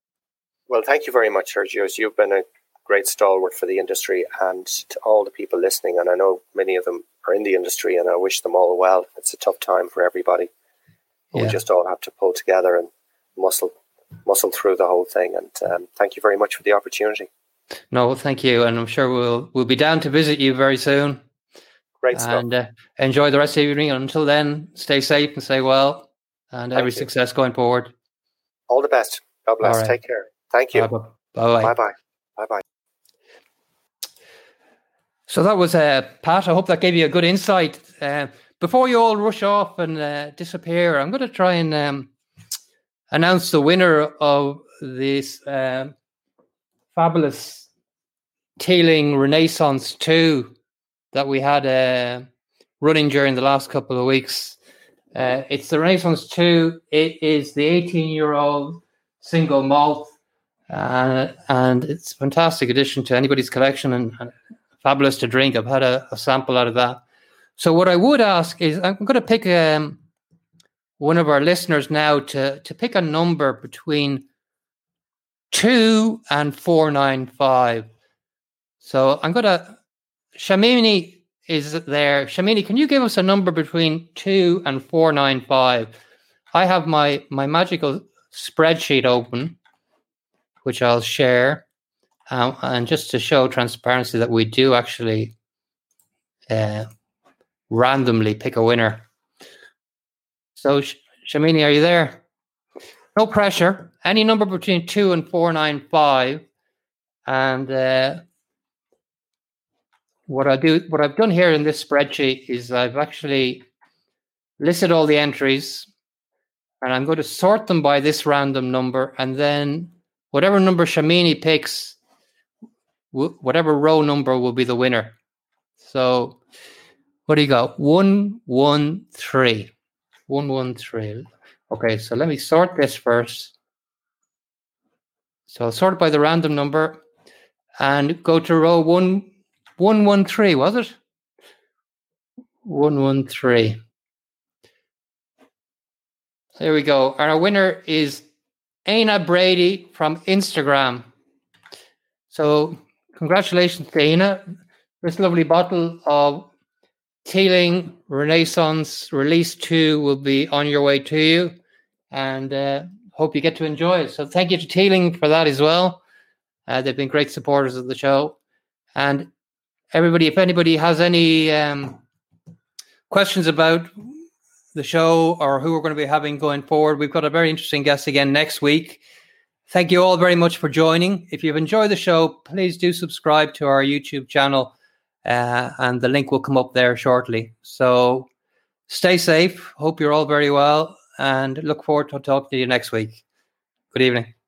B: Well, thank you very much, Sergio. You've been a great stalwart for the industry and to all the people listening. And I know many of them are in the industry, and I wish them all well. It's a tough time for everybody. Yeah. We just all have to pull together and muscle muscle through the whole thing. And um, thank you very much for the opportunity.
A: No, thank you, and I'm sure we'll we'll be down to visit you very soon.
B: Great stuff.
A: And uh, enjoy the rest of the evening. Until then, stay safe and stay well, and thank every you. success going forward.
B: All the best. God bless. Right. Take care. Thank you. Bye bye. Bye bye. Bye bye.
A: So that was uh, Pat. I hope that gave you a good insight. Uh, before you all rush off and uh, disappear, I'm going to try and um, announce the winner of this uh, fabulous Teeling Renaissance 2 that we had uh, running during the last couple of weeks. Uh, it's the Renaissance 2. It is the 18 year old single malt, uh, and it's a fantastic addition to anybody's collection and, and fabulous to drink. I've had a, a, sample out of that. So, what I would ask is I'm going to pick um, one of our listeners now to, to pick a number between 2 and 495. So, I'm going to. Shamini is there. Shamini, can you give us a number between 2 and 495? I have my, my magical spreadsheet open, which I'll share. Um, and just to show transparency that we do actually uh, randomly pick a winner. So, Shamini, are you there? No pressure. Any number between 2 and 495. And uh, what I do, what I've done here in this spreadsheet is I've actually listed all the entries, and I'm going to sort them by this random number, and then whatever number Shamini picks, whatever row number will be the winner. So, what do you got? One, one, three, one, one, three. Okay, so let me sort this first. So I'll sort by the random number and go to row one one one three, was it? 113. There we go. And our winner is Aina Brady from Instagram. So, congratulations to Aina. This lovely bottle of Teeling Renaissance Release 2 will be on your way to you. And uh, hope you get to enjoy it. So, thank you to Teeling for that as well. Uh, they've been great supporters of the show. And everybody, if anybody has any um, questions about the show or who we're going to be having going forward, we've got a very interesting guest again next week. Thank you all very much for joining. If you've enjoyed the show, please do subscribe to our YouTube channel, uh, and the link will come up there shortly. So stay safe. Hope you're all very well, and look forward to talking to you next week. Good evening.